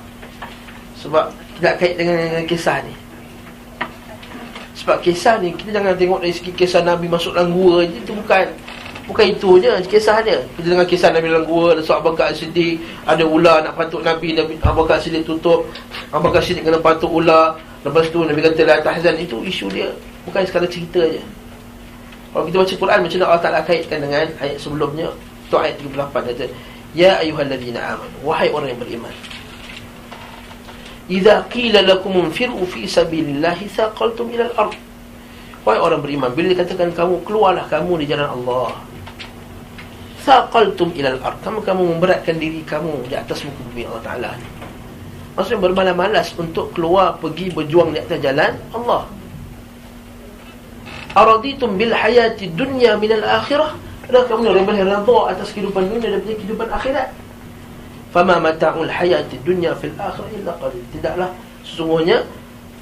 Sebab tidak kait dengan kisah ni. Sebab kisah ni kita jangan tengok dari segi kisah Nabi masuk dalam gua je itu bukan Bukan itu je kisah dia. Kita dengar kisah Nabi dalam gua Ada Abu Bakar Siddiq Ada ular nak patuk Nabi Nabi Abu Bakar tutup. Abu Bakar Siddiq kena patuk ular. Lepas tu Nabi kata La tahzan Itu isu dia. Bukan sekadar cerita je. Kalau kita baca Quran Macam mana Allah Ta'ala kaitkan dengan Ayat sebelumnya? Itu ayat 38 kata Ya ayuhalladzina aman Wahai orang yang beriman. Iza qila lakum firu fi sabilillahi Thaqaltum ilal ard. Wahai orang beriman Bila dikatakan kamu Keluarlah kamu di jalan Allah Thaqaltum ilal ard. Kamu kamu memberatkan diri kamu Di atas muka bumi Allah Ta'ala Maksudnya bermalas-malas Untuk keluar pergi berjuang di atas jalan Allah. Araditum bil hayati dunya minal akhirah. Adakah kamu boleh redha atas kehidupan dunia Daripada kehidupan akhirat? Fama mata'ul hayati dunya fil akhirah illa qalil. Tidaklah sesungguhnya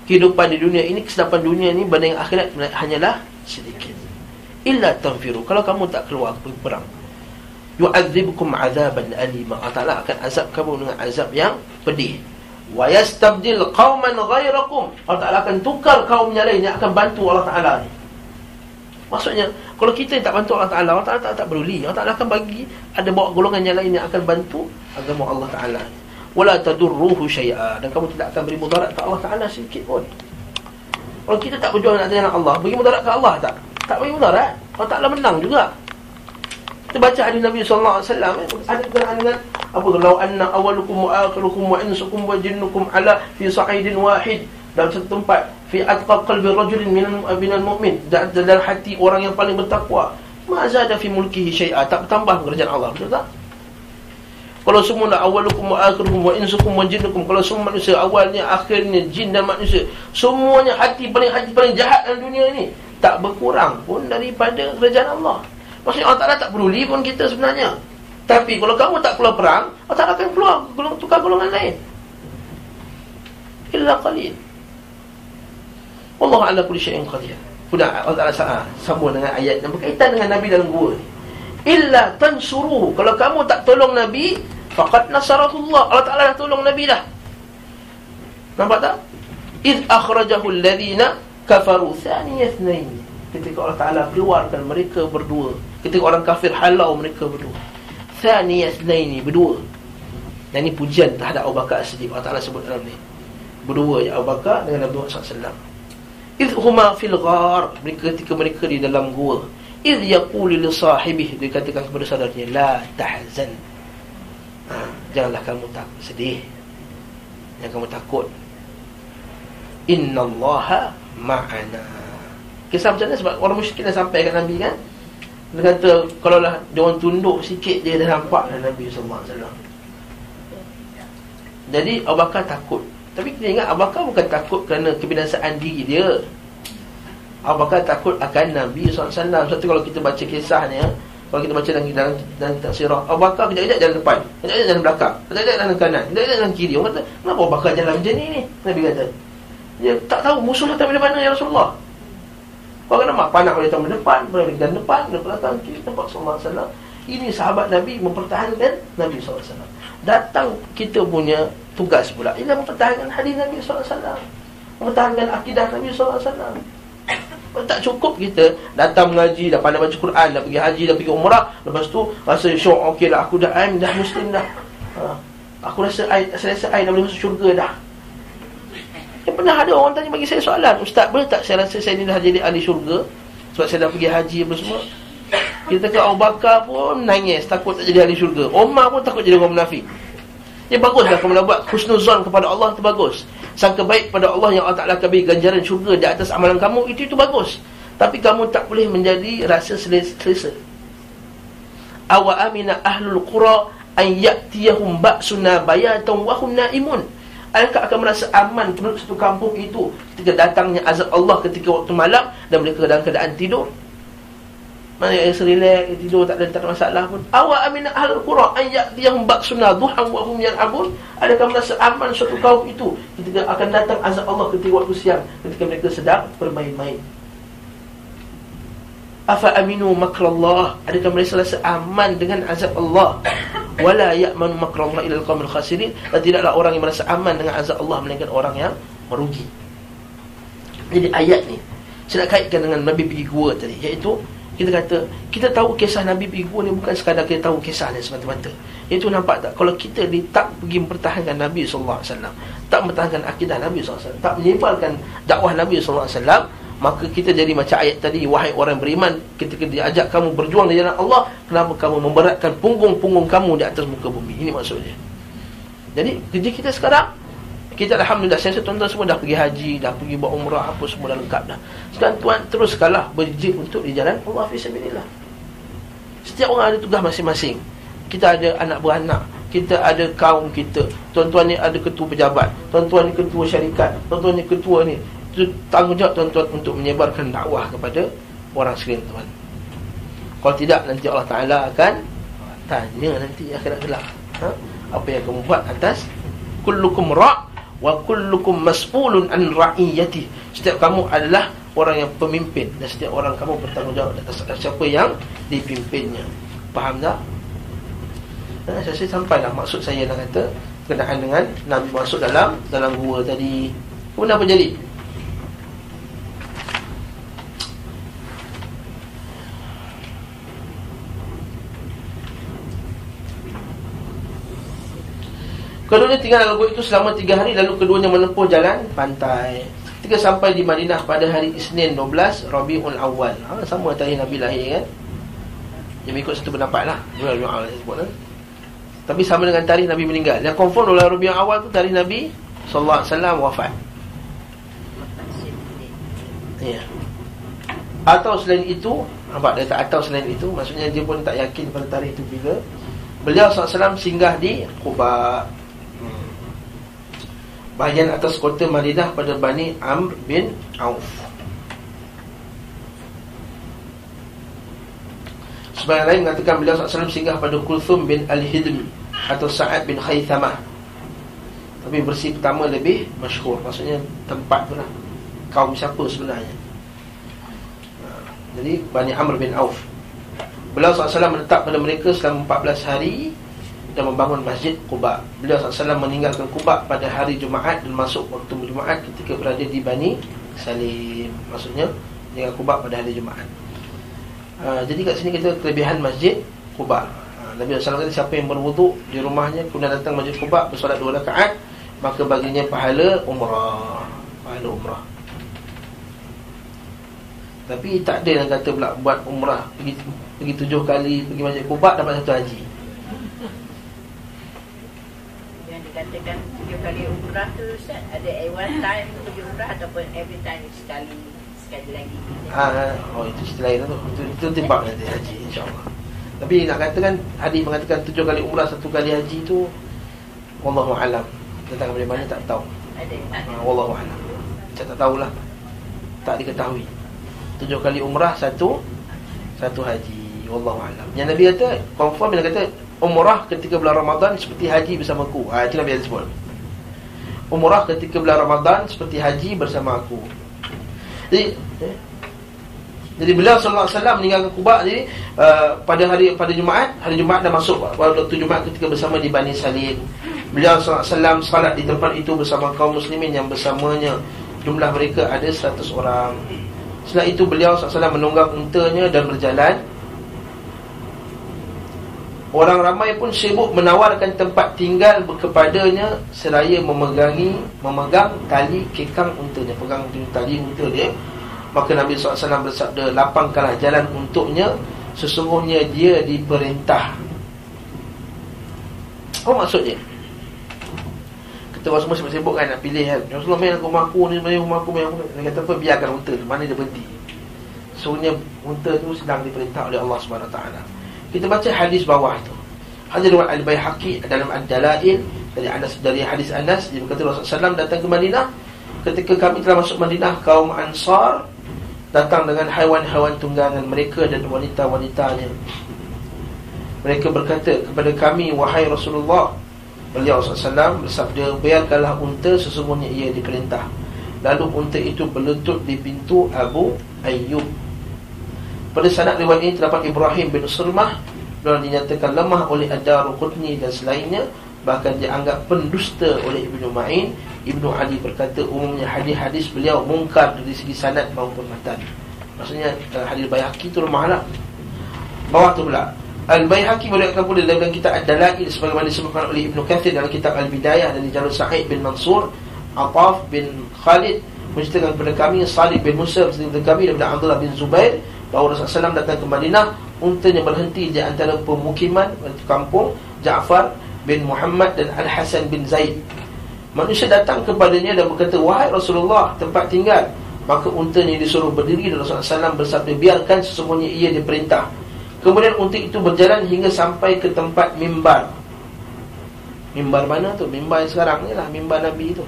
Kehidupan di dunia ini Kesedapan dunia ini Banding akhirat hanyalah sedikit. Illa tanfiru. Kalau kamu tak keluar pergi perang yu'adzibukum azaban alima. Allah Ta'ala akan azab kamu dengan azab yang pedih. Wa yastabdil qauman ghairakum Allah Ta'ala akan tukar kaum yang lain yang akan bantu Allah Ta'ala ni. Maksudnya kalau kita tak bantu Allah Ta'ala Allah Ta'ala tak, tak peduli. Allah Ta'ala akan bagi ada bawa golongan yang lain yang akan bantu agama Allah Ta'ala. Wala tadurruhu syai'a. Dan kamu tidak akan beri mudarat ke Allah Ta'ala sedikit pun. Kalau kita tak berjuang nak jalan Allah bagi mudarat ke Allah tak? Tak bagi mudarat. Allah Ta'ala menang juga kita baca hadis Nabi wasallam. Ada dengan apa? Tu law anna awalukum wa akhirukum wa insukum wa jinnukum ala fi sa'idin wahid. Dalam satu tempat fi atqa qalbi rajulin min minal mu'min. Dalam hati orang yang paling bertakwa. Ma zada fi mulkihi syai'a. Tak bertambah kerajaan Allah betul tak? Kalau semua awalukum wa akhirukum wa insukum wa jinnukum kalau semua manusia awalnya akhirnya jin dan manusia semuanya hati paling hati paling jahat dalam dunia ini tak berkurang pun daripada kerajaan Allah Maksudnya Allah Ta'ala tak peduli pun kita sebenarnya. Tapi kalau kamu tak keluar perang Allah Ta'ala akan keluar golong, tukar golongan lain. Illa qalil. Allah ala kulli syai'in qadir. Sudah Allah Ta'ala sa'a, sambung dengan ayat yang berkaitan dengan Nabi dalam gua. Illa tansuru Kalau kamu tak tolong Nabi Faqad nasaratullah Allah Ta'ala dah tolong Nabi dah. Nampak tak? Iz akhrajahu alladhina kafaru thaniyatnaini ketika Allah Ta'ala keluarkan mereka berdua ketika orang kafir halau mereka berdua. Thaniyat Naini berdua. Dan ini pujian terhadap Abu Bakar As-Siddiq. Allah Ta'ala sebut dalam ni. Berdua ya Abu Bakar dengan Nabi Muhammad SAW Idh huma fil ghar Mereka ketika mereka di dalam gua. Idh yaquli li sahibih Dia katakan kepada saudaranya La tahzan. Ha, Janganlah kamu tak sedih. Jangan kamu takut. Inna allaha ma'ana. Kisah macam mana? Sebab orang musyrik dah sampai kat Nabi kan Dia kata Kalau lah dia orang tunduk sikit Dia dah nampak Nabi SAW Jadi Abu Bakar takut. Tapi kita ingat Abu Bakar bukan takut kerana kebinasaan diri dia. Abu Bakar takut akan Nabi SAW Sebab tu kalau kita baca kisahnya Kalau kita baca dalam, dalam, dalam kitab sirah Abu Bakar kejap-kejap jalan depan Kejap-kejap jalan belakang Kejap-kejap jalan kanan Kejap-kejap jalan kiri. Orang kata Kenapa Abu Bakar jalan macam ni ni? Nabi kata Dia tak tahu musuh datang dari mana ya Rasulullah Orang nampak panak boleh datang depan Boleh datang depan Boleh belakang kiri Tempat SAW Ini sahabat Nabi mempertahankan Nabi SAW Datang kita punya tugas pula ialah mempertahankan hadis Nabi SAW mempertahankan akidah Nabi SAW tak cukup kita datang mengaji dah pandai baca Quran dah pergi haji dah pergi umrah lepas tu rasa syok okey lah aku dah aim dah muslim dah. Ha. aku rasa ai saya rasa ai dah boleh masuk syurga dah yang pernah ada orang tanya bagi saya soalan ustaz boleh tak saya rasa saya ni dah jadi ahli syurga sebab saya dah pergi haji apa semua kita ke Abu Bakar pun nangis takut tak jadi ahli syurga Umar pun takut jadi orang munafik Ya baguslah kamu nak buat husnuzon kepada Allah itu bagus. Sangka baik kepada Allah yang Allah Taala akan beri ganjaran syurga di atas amalan kamu itu itu bagus. Tapi kamu tak boleh menjadi rasa selesa. Awa amina ahlul qura an ya'tiyahum ba'suna bayatan wa hum naimun. Adakah akan merasa aman penduduk satu kampung itu ketika datangnya azab Allah ketika waktu malam dan mereka dalam keadaan tidur? mana yang serilek tidur tak ada tak ada masalah pun. Awa amin ahli qura an ya'tiyahum ba'suna duhan wa hum yal'abun. Adakah merasa aman suatu kaum itu ketika akan datang azab Allah ketika waktu siang ketika mereka sedang bermain-main afa aminu makrallah adakah mereka rasa aman dengan azab Allah? Wala ya'manu makrallah ila al-qaumil khasirin. Dan tidaklah orang yang merasa aman dengan azab Allah melainkan orang yang merugi. Jadi ayat ni saya nak kaitkan dengan Nabi pergi gua tadi iaitu kita kata kita tahu kisah Nabi pergi gua ni bukan sekadar kita tahu kisah dia semata-mata. Itu nampak tak? Kalau kita di, tak pergi mempertahankan Nabi wasallam, tak mempertahankan akidah Nabi wasallam, tak menyebarkan dakwah Nabi wasallam, maka kita jadi macam ayat tadi wahai orang beriman ketika diajak kamu berjuang di jalan Allah, kenapa kamu memberatkan punggung-punggung kamu di atas muka bumi? Ini maksudnya. Jadi kerja kita sekarang kita Alhamdulillah Saya tuan-tuan semua dah pergi haji Dah pergi buat umrah Apa semua dah lengkap dah. Sekarang tuan terus kalah Berjib untuk di jalan Allah Fisabilillah Setiap orang ada tugas masing-masing. Kita ada anak beranak Kita ada kaum kita. Tuan-tuan ni ada ketua pejabat Tuan-tuan ni ketua syarikat Tuan-tuan ni ketua ni tanggungjawab tuan-tuan Untuk menyebarkan dakwah kepada Orang sekalian tuan Kalau tidak nanti Allah Ta'ala akan Tanya nanti akhirat gelap ha? Apa yang kamu buat atas Kullukum ra' wa kullukum mas'ulun an ra'iyati. Setiap kamu adalah orang yang pemimpin dan setiap orang kamu bertanggungjawab atas siapa yang dipimpinnya. Faham tak? Nah, saya, saya sampai lah maksud saya nak kata berkenaan dengan Nabi masuk dalam dalam gua tadi. Kemudian apa jadi Keduanya tinggal dalam gua itu selama tiga hari Lalu keduanya menempuh jalan pantai. Ketika sampai di Madinah pada hari Isnin 12 Rabi'ul Awal. Ha, Sama tarikh Nabi lahir kan? Yang ikut satu pendapat lah. Kan? Tapi sama dengan tarikh Nabi meninggal. Yang confirm oleh Rabi'ul Awal tu tarikh Nabi Sallallahu Alaihi Wasallam wafat. Ya. Atau selain itu Nampak dia tak atau selain itu Maksudnya dia pun tak yakin pada tarikh itu bila. Beliau SAW singgah di Quba bahagian atas kota Madinah pada Bani Amr bin Auf. Sebagian lain mengatakan beliau SAW singgah pada Kulthum bin Al-Hidm atau Sa'ad bin Khaythamah. Tapi versi pertama lebih masyhur, maksudnya tempat tu lah. Kaum siapa sebenarnya. Ha, jadi Bani Amr bin Auf. Beliau SAW menetap pada mereka selama 14 hari dan membangun masjid Quba. Beliau SAW meninggalkan Quba pada hari Jumaat dan masuk waktu Jumaat ketika berada di Bani Salim. Maksudnya dengan Quba pada hari Jumaat. Uh, jadi kat sini kita kelebihan masjid Quba. Uh, Nabi SAW kata siapa yang berwuduk di rumahnya kemudian datang Masjid Quba bersolat dua rakaat maka baginya pahala umrah. Pahala umrah. Tapi tak ada yang kata pula buat umrah pergi pergi tujuh kali pergi Masjid Quba dapat satu haji. Yang dikatakan tujuh kali umrah tu Ustaz Ada at one time pergi umrah Ataupun every time sekali Sekali lagi Ah, oh itu cerita lain tu. Itu, itu timbang nanti haji insya-Allah. Tapi nak katakan hadis mengatakan tujuh kali umrah satu kali haji tu wallahu alam. Tentang dari mana tak tahu. Ada Ha, wallahu alam. Saya tak tahulah. Tak diketahui. Tujuh kali umrah satu satu haji. Wallahu alam. Yang Nabi kata confirm dia kata umrah ketika bulan Ramadan seperti haji bersamaku. Ah itu Nabi sebut. Umrah ketika bulan Ramadan seperti haji bersama aku. Jadi eh, jadi beliau sallallahu alaihi wasallam meninggalkan Kuba jadi uh, pada hari pada Jumaat, hari Jumaat dah masuk waktu Jumaat ketika bersama di Bani Salim. Beliau sallallahu alaihi wasallam salat di tempat itu bersama kaum muslimin yang bersamanya. Jumlah mereka ada 100 orang. Setelah itu beliau sallallahu alaihi wasallam menunggang untanya dan berjalan. Orang ramai pun sibuk menawarkan tempat tinggal kepadanya seraya memegangi memegang tali kekang untanya, pegang tali unta dia. Maka Nabi SAW bersabda Lapangkanlah jalan untuknya Sesungguhnya dia diperintah. Apa maksudnya? Kita semua sibuk-sibuk kan Nak pilih kan. Rasulullah main rumah aku ni Main rumah aku main aku. Dia kata apa Biarkan unta Mana dia berhenti? Sesungguhnya unta tu sedang diperintah oleh Allah SWT Kita baca hadis bawah tu Hadis riwayat Al-Baihaqi dalam Ad-Dalail dari Anas dari hadis Anas dia berkata Rasulullah SAW datang ke Madinah ketika kami telah masuk Madinah kaum Ansar datang dengan haiwan-haiwan tunggangan mereka dan wanita-wanitanya. Mereka berkata kepada kami, wahai Rasulullah, beliau SAW bersabda, biarkanlah unta sesungguhnya ia diperintah. Lalu unta itu berlutut di pintu Abu Ayyub. Pada sanad riwayat ini terdapat Ibrahim bin Sulmah dan dinyatakan lemah oleh Ad-Daruqutni dan selainnya. Bahkan dianggap pendusta oleh Ibnu Ma'in. Ibnu Ali berkata umumnya hadis-hadis beliau mungkar dari segi sanad maupun matan. Maksudnya uh, hadis Baihaqi itu lemah lah. Bawah tu pula. Al-Baihaqi meriwayatkan pula dalam kitab Ad-Dalail sebagaimana disebutkan oleh Ibnu Katsir dalam kitab Al-Bidayah dan Jalur Sa'id bin Mansur Ataf bin Khalid menceritakan kepada kami Salih bin Musa kepada kami daripada Abdullah bin Zubair bahawa Rasulullah SAW datang ke Madinah untanya berhenti di antara pemukiman kampung Ja'far bin Muhammad dan Al-Hasan bin Zaid. Manusia datang kepadanya dan berkata, Wahai Rasulullah, tempat tinggal. Maka untanya disuruh berdiri dan Rasulullah SAW bersabda, biarkan sesungguhnya ia diperintah. Kemudian unta itu berjalan hingga sampai ke tempat mimbar. Mimbar mana tu? Mimbar yang sekarang ni lah, mimbar Nabi itu.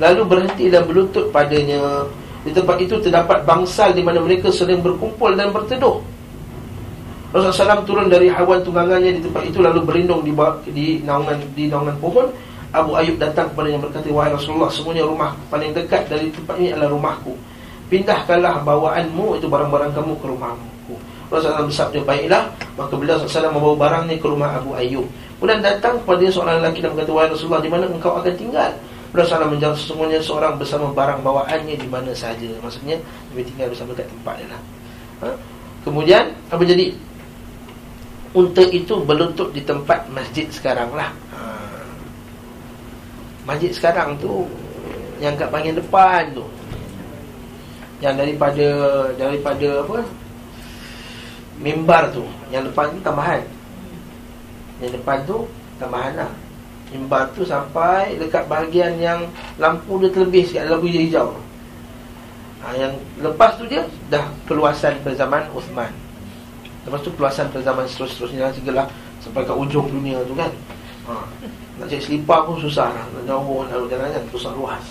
Lalu berhenti dan berlutut padanya. Di tempat itu terdapat bangsal di mana mereka sering berkumpul dan berteduh. Rasulullah SAW turun dari hawan tunggangannya di tempat itu lalu berlindung di di naungan di naungan pohon. Abu Ayub datang kepada yang berkata, "Wahai Rasulullah, semuanya rumah paling dekat dari tempat ini adalah rumahku. Pindahkanlah bawaanmu itu barang-barang kamu ke rumahmu." Rasulullah SAW bersabda, "Baiklah." Maka beliau SAW membawa barangnya ke rumah Abu Ayub. Kemudian datang kepada seorang lelaki dan berkata, "Wahai Rasulullah, di mana engkau akan tinggal?" Rasulullah menjawab sesungguhnya seorang bersama barang bawaannya di mana saja. Maksudnya, dia tinggal bersama kat tempat dia lah. Ha? Kemudian, apa jadi? unta itu berlutut di tempat masjid sekarang lah ha. Masjid sekarang tu Yang kat bahagian depan tu Yang daripada Daripada apa Mimbar tu Yang depan tu tambahan Yang depan tu tambahan lah Mimbar tu sampai dekat bahagian yang Lampu dia terlebih sikit Lampu hijau ha, Yang lepas tu je Dah keluasan pada zaman Uthman Lepas tu keluasan ke zaman seterus-terusnya Sehinggalah sampai ke ujung dunia tu kan ha. Nak cari selipar pun susah lah Nak jauh, nak jalan kan Susah luas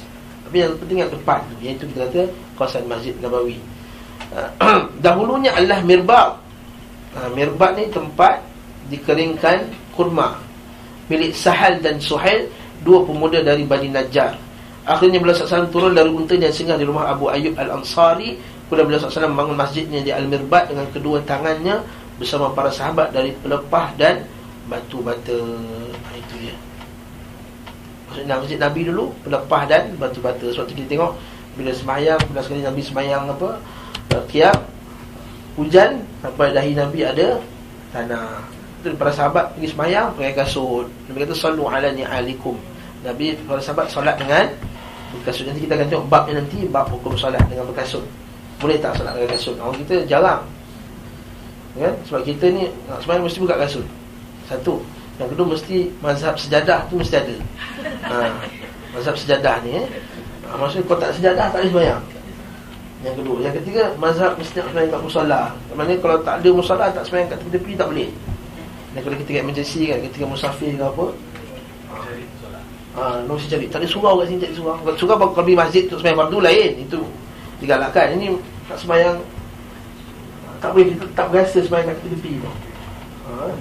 Tapi yang penting yang tepat tu Iaitu kita kata kawasan Masjid Nabawi ha. Dahulunya adalah mirbab ha. Mirbab ni tempat Dikeringkan kurma Milik Sahal dan Suhail Dua pemuda dari Bani Najjar Akhirnya beliau SAW turun dari unta dan singgah di rumah Abu Ayyub Al-Ansari Kemudian beliau SAW membangun masjidnya di Al-Mirbat dengan kedua tangannya bersama para sahabat dari pelepah dan batu bata. Ha, itu dia. Maksudnya masjid Nabi dulu pelepah dan batu bata. Sebab tu kita tengok bila semayang, bila sekali Nabi semayang apa? Kiam hujan sampai dahi Nabi ada tanah. Itu para sahabat pergi semayang pakai kasut. Nabi kata sallu ala ni'alikum. Nabi para sahabat solat dengan berkasut. Nanti kita akan tengok babnya nanti bab hukum solat dengan berkasut. Boleh tak solat dengan kasut? Orang kita jarang. Kan? Sebab kita ni nak semayang mesti buka kasut. Satu. Yang kedua mesti mazhab sejadah tu mesti ada. Ha, mazhab sejadah ni eh. Ha, maksudnya kalau tak sejadah tak boleh semayang. Yang kedua, yang ketiga mazhab mesti nak semayang kat musola. Maknanya kalau tak ada musola tak semayang kat tepi-tepi tak boleh. Dan kalau kita kat emergency kan, ketika musafir ke apa, Ah, no cari. Tak ada surau kat sini cari surau. Kalau surau kalau pergi masjid untuk sembahyang fardu lain. Itu digalakkan. Ini tak sembahyang tak boleh kita tak berasa sembahyang kat tepi tu. Ha.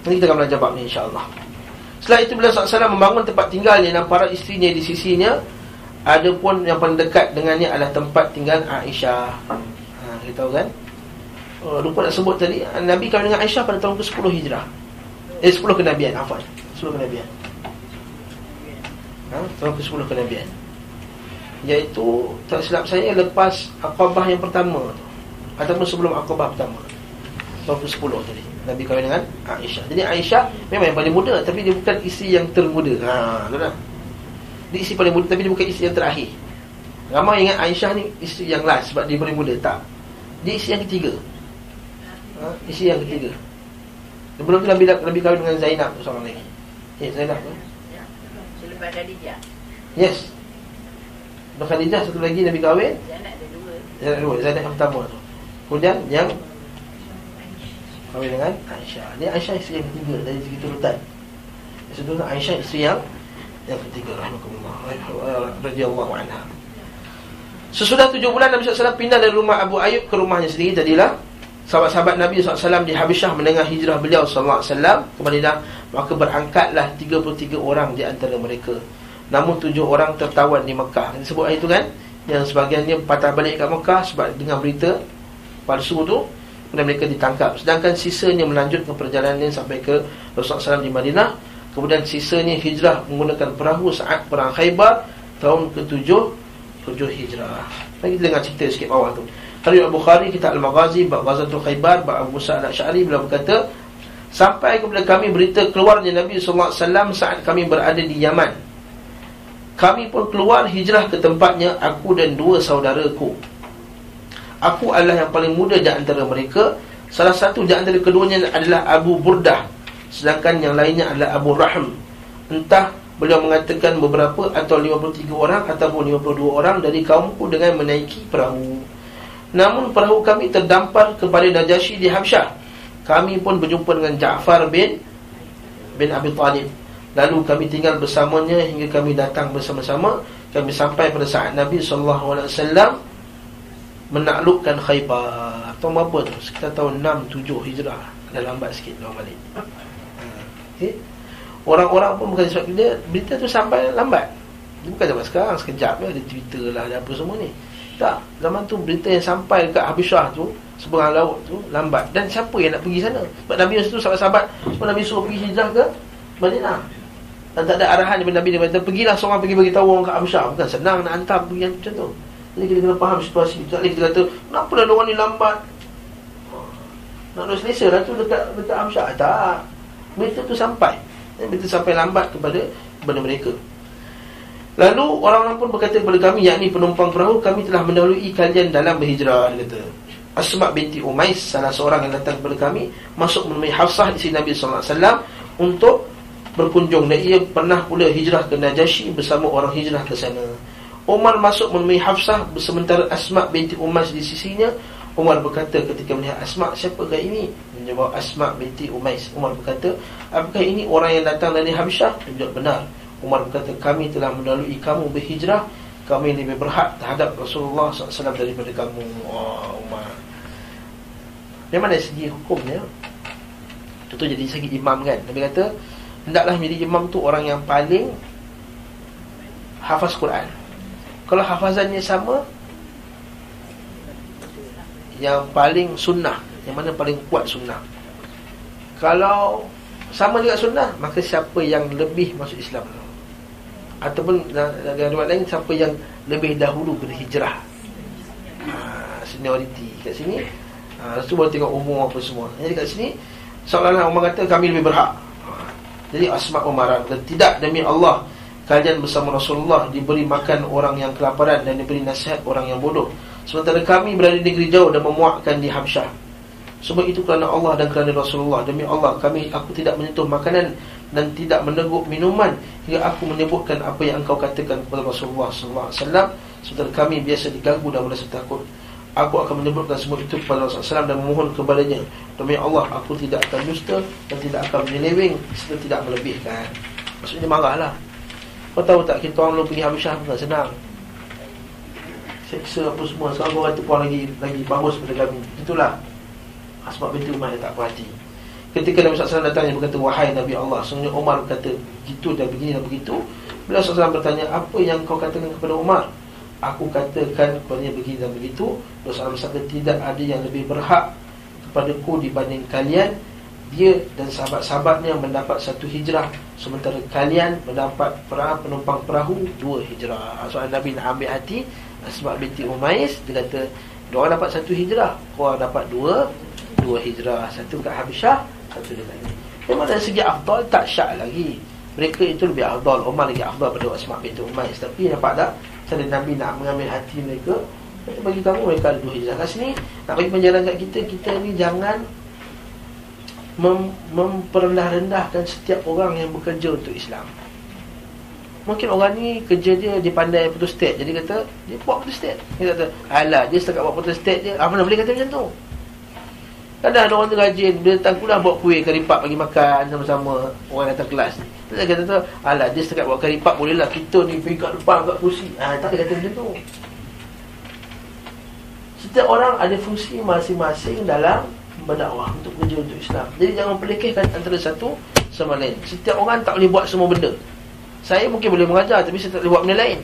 Nanti kita akan belajar bab ni insya-Allah. Setelah itu beliau SAW membangun tempat tinggalnya dan para isterinya di sisinya Adapun yang paling dekat dengannya adalah tempat tinggal Aisyah ha, Kita tahu kan oh, Lupa nak sebut tadi Nabi kahwin dengan Aisyah pada tahun ke-10 Hijrah. Eh 10 kenabian Afan 10 kenabian. Ha, Tahun ke-10 kenabian. Iaitu Tak silap saya Lepas Aqabah yang pertama Ataupun sebelum Aqabah pertama Tahun ke-10 tadi Nabi kahwin dengan Aisyah. Jadi Aisyah Memang yang paling muda Tapi dia bukan isi yang termuda. Ha Tuan Dia isi paling muda Tapi dia bukan isi yang terakhir. Ramai ingat Aisyah ni Isi yang last Sebab dia paling muda. Tak. Dia isi yang ketiga ha? Isi yang ketiga. Sebelum tu Nabi, Nabi kahwin dengan Zainab Seorang lagi. Ya Zainab tu. Ya. Selepas Khadijah. Yes. Lepas Khadijah satu lagi Nabi kahwin. Zainab ada dua. Zainab dua Zainab yang pertama tu. Kemudian yang Kahwin dengan Aisyah. Ni Aisyah isteri yang ketiga Dari segi turutan. Sebenarnya Aisyah isteri yang Yang ketiga Rahmatullah. Radiyallahu anha. Sesudah tujuh bulan Nabi SAW pindah dari rumah Abu Ayyub ke rumahnya sendiri Jadilah Sahabat-sahabat Nabi SAW di Habsyah mendengar hijrah beliau SAW ke Madinah Maka berangkatlah 33 orang di antara mereka. Namun tujuh orang tertawan di Mekah. Kita sebut itu kan? Yang sebagiannya patah balik kat Mekah Sebab dengar berita palsu tu Kemudian mereka ditangkap. Sedangkan sisanya melanjutkan perjalanannya sampai ke Rasulullah SAW di Madinah. Kemudian sisanya hijrah menggunakan perahu saat perang Khaybar Tahun ke-7 7 hijrah. Lagi kita dengar cerita sikit bawah tu Hadis Al-Bukhari kita Al-Maghazi bab Ghazatul Khaybar bab Abu Sa'ad Al-Sy'ari beliau berkata sampai kepada kami berita keluarnya Nabi sallallahu alaihi wasallam saat kami berada di Yaman. Kami pun keluar hijrah ke tempatnya aku dan dua saudaraku. Aku adalah yang paling muda di antara mereka. Salah satu di antara keduanya adalah Abu Burdah. Sedangkan yang lainnya adalah Abu Rahm. Entah beliau mengatakan beberapa atau 53 orang ataupun 52 orang dari kaumku dengan menaiki perahu. Namun perahu kami terdampar kepada Najasyi di Habsyah. Kami pun berjumpa dengan Ja'far bin bin Abi Talib. Lalu kami tinggal bersamanya hingga kami datang bersama-sama. Kami sampai pada saat Nabi SAW Menaklukkan Khaybar. Tahun berapa tu? Sekitar tahun 6-7 Hijrah. Dah lambat sikit orang balik. Okay. Orang-orang pun bukan sebab dia Berita tu sampai lambat. Bukan zaman sekarang Sekejap ya, Ada Twitter lah Ada apa semua ni tak, zaman tu berita yang sampai dekat Habsyah tu Seberang laut tu lambat. Dan siapa yang nak pergi sana? Sebab Nabi tu sahabat-sahabat. Sebab Nabi suruh pergi hijrah ke? Madinah Dan tak ada arahan daripada Nabi. Dia kata pergilah seorang pergi bagi tahu orang kat Habsyah Bukan senang nak hantar pergi yang macam tu. Jadi kita kena faham situasi Tak boleh kita kata Kenapa dah orang ni lambat? Nak ada selesa lah tu dekat, dekat Habsyah Tak. Berita tu sampai. Berita sampai lambat kepada kepada mereka Lalu orang-orang pun berkata kepada kami yakni penumpang perahu kami telah mendahului kalian dalam berhijrah dia kata. Asma binti Umais salah seorang yang datang kepada kami masuk menemui Hafsah di sini Nabi sallallahu alaihi wasallam untuk berkunjung dan ia pernah pula hijrah ke Najasyi bersama orang hijrah ke sana. Umar masuk menemui Hafsah sementara Asma binti Umais di sisinya. Umar berkata ketika melihat Asma, siapakah ini? Menjawab Asma binti Umais. Umar berkata, apakah ini orang yang datang dari Habsyah? Dia benar. Umar berkata kami telah melalui kamu berhijrah. Kami lebih berhak terhadap Rasulullah SAW daripada kamu. Oh, Umar. Memang dari segi hukumnya? Tentu jadi segi imam kan? Nabi kata Hendaklah menjadi imam tu orang yang paling Hafaz Quran. Kalau hafazannya sama Yang paling sunnah Yang mana paling kuat sunnah. Kalau sama juga sunnah Maka siapa yang lebih masuk Islam ataupun dalam riwayat lain siapa yang lebih dahulu berhijrah. Ha, seniority kat sini. Ha, Rasul boleh tengok umur apa semua. Jadi kat sini Seolah-olah Umar kata kami lebih berhak. Ha. Jadi Asma Umaran Dan tidak demi Allah Kalian bersama Rasulullah Diberi makan orang yang kelaparan Dan diberi nasihat orang yang bodoh. Sementara kami berada di negeri jauh Dan memuakkan di Habsyah Sebab itu kerana Allah dan kerana Rasulullah. Demi Allah kami aku tidak menyentuh makanan Dan tidak meneguk minuman Hingga aku menyebutkan apa yang engkau katakan kepada Rasulullah SAW Sementara kami biasa diganggu dan merasa takut. Aku akan menyebutkan semua itu kepada Rasulullah SAW dan memohon kepadanya Demi Allah, aku tidak akan dusta dan tidak akan menyeleweng serta tidak melebihkan. Maksudnya marahlah. Kau tahu tak, kita orang belum pergi Habsyah bukan senang. Seksa apa semua, sekarang kau kata puan lagi lagi bagus pada kami. Itulah. Sebab binti Umar dia tak puas Ketika Nabi SAW datang dia berkata Wahai Nabi Allah Sebenarnya Umar berkata Begitu dan begini dan begitu. Bila SAW bertanya Apa yang kau katakan kepada Umar? Aku katakan kepadanya begini dan begitu. Rasulullah bersabda tidak ada yang lebih berhak Kepadaku dibanding kalian. Dia dan sahabat-sahabatnya mendapat satu hijrah Sementara kalian mendapat perahu penumpang perahu Dua hijrah. Soalnya Nabi nak ambil hati Sebab binti Umais Dia kata Dua orang dapat satu hijrah Kau dapat dua Dua hijrah. Satu kat Habsyah Satu dekat ini. Memang dari segi afdal tak syak lagi. Mereka itu lebih afdal. Umar lagi afdal pada Asma binti Umais Tapi nampak tak? Cara Nabi nak mengambil hati mereka Bagi kamu mereka ada dua hijrah. Kat sini nak bagi penjelasan kat kita Kita ni jangan mem Memperendah-rendahkan setiap orang yang bekerja untuk Islam. Mungkin orang ni kerja dia Dia pandai photostat Jadi kata Dia buat photostat Dia kata Alah dia setakat buat photostat je. Apa nak boleh kata macam tu Kadang ada orang tu rajin Dia datang kuliah buat kuih Karipak bagi makan Sama-sama Orang datang kelas dia kata tu, alah dia setakat buat karipak bolehlah kita ni pergi kat depan kat kursi. Ah tak ada kata macam tu. Setiap orang ada fungsi masing-masing dalam berdakwah untuk kerja untuk Islam. Jadi jangan pelekehkan antara satu sama lain. Setiap orang tak boleh buat semua benda. Saya mungkin boleh mengajar tapi saya tak boleh buat benda lain.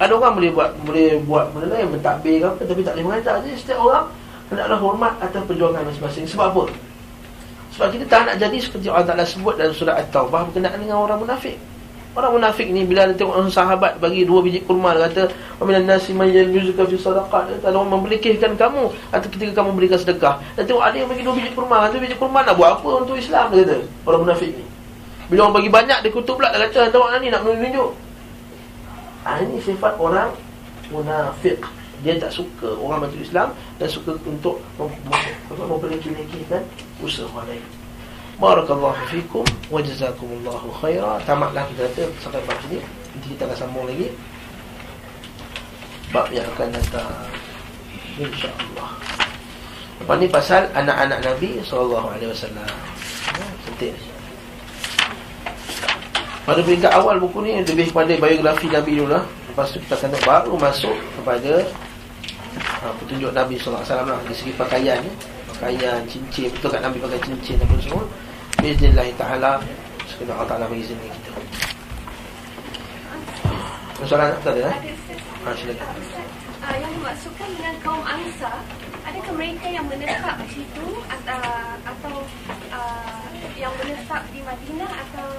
Ada orang boleh buat boleh buat benda lain, mentadbir ke apa tapi tak boleh mengajar. Jadi setiap orang hendaklah hormat atas perjuangan masing-masing. Sebab apa? Sebab kita tak nak jadi seperti Allah Ta'ala sebut dalam surah At-Tawbah berkenaan dengan orang munafik. Orang munafik ni bila ada tengok orang sahabat bagi dua biji kurma dia kata wa minan nasi may yalmizuka fi sadaqat ada orang membelekehkan kamu atau ketika kamu berikan sedekah dan tengok ada yang bagi dua biji kurma kata biji kurma nak buat apa untuk Islam dia kata orang munafik ni bila orang bagi banyak dia kutuk pula dia kata tengok ni nak menunjuk ah ini sifat orang munafik dia tak suka orang masuk Islam dan suka untuk memperlekeh-lekehkan usaha orang lain. Barakallahu fikum wa jazakumullahu khaira. Tamatlah kita kata sampai bab sini. Nanti kita akan sambung lagi. Bab yang akan datang insya-Allah. Lepas ni pasal anak-anak Nabi sallallahu alaihi wasallam. Penting. Pada peringkat awal buku ni lebih kepada biografi Nabi dulu lah. Lepas tu kita akan baru masuk kepada ha, petunjuk Nabi SAW lah dari segi pakaian ya. pakaian, cincin betul kat Nabi pakai cincin apa semua Bismillah ta'ala sekedar Allah ta'ala bagi sini kita soalan tak ada eh? Ha, silakan uh, yang dimaksudkan dengan kaum Ansar adakah mereka yang menetap di situ atau atau uh, yang menetap di Madinah atau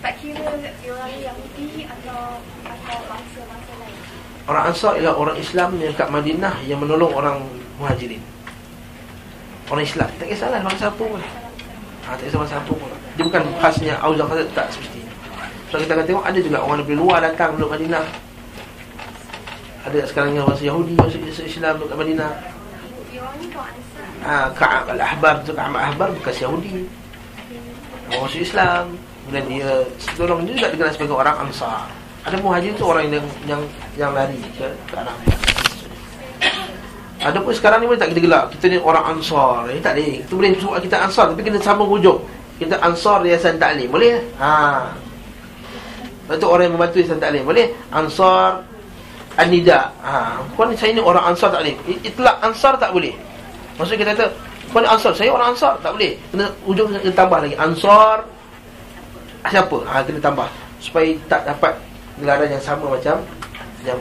tak kira orang Yahudi atau atau bangsa-bangsa Orang Ansar ialah orang Islam yang kat Madinah yang menolong orang Muhajirin. Orang Islam. Tak kisahlah bangsa apa pun. Ha, tak kisah bangsa apa pun. Dia bukan khasnya Auzah khasnya tak semestinya. So kita akan tengok ada juga orang dari luar datang duduk Madinah. Ada sekarang yang bangsa Yahudi masuk Islam duduk kat Madinah. Ha, Ka'ab al-Ahbar tu Ka'ab al-Ahbar bukan Yahudi. Orang Islam. Kemudian dia tolong dia juga dikenal sebagai orang Ansar. Ada muhajir tu orang yang yang yang lari ke ke arah ada pun sekarang ni boleh tak kita gelak. Kita ni orang ansar. Ini tak boleh. Kita boleh sebut kita ansar Tapi kena sambung hujung. Kita ansar yayasan taklim Boleh? Ha. Itu orang yang membantu yayasan taklim Boleh? Ansar An-Nida. Ha. Kau ni saya ni orang ansar taklim. Itulah ansar tak boleh. Maksud kita kata Kau ni ansar. Saya orang ansar Tak boleh. Kena hujung kena tambah lagi. Ansar Siapa? Ha, kena tambah. Supaya tak dapat gelaran yang sama macam yang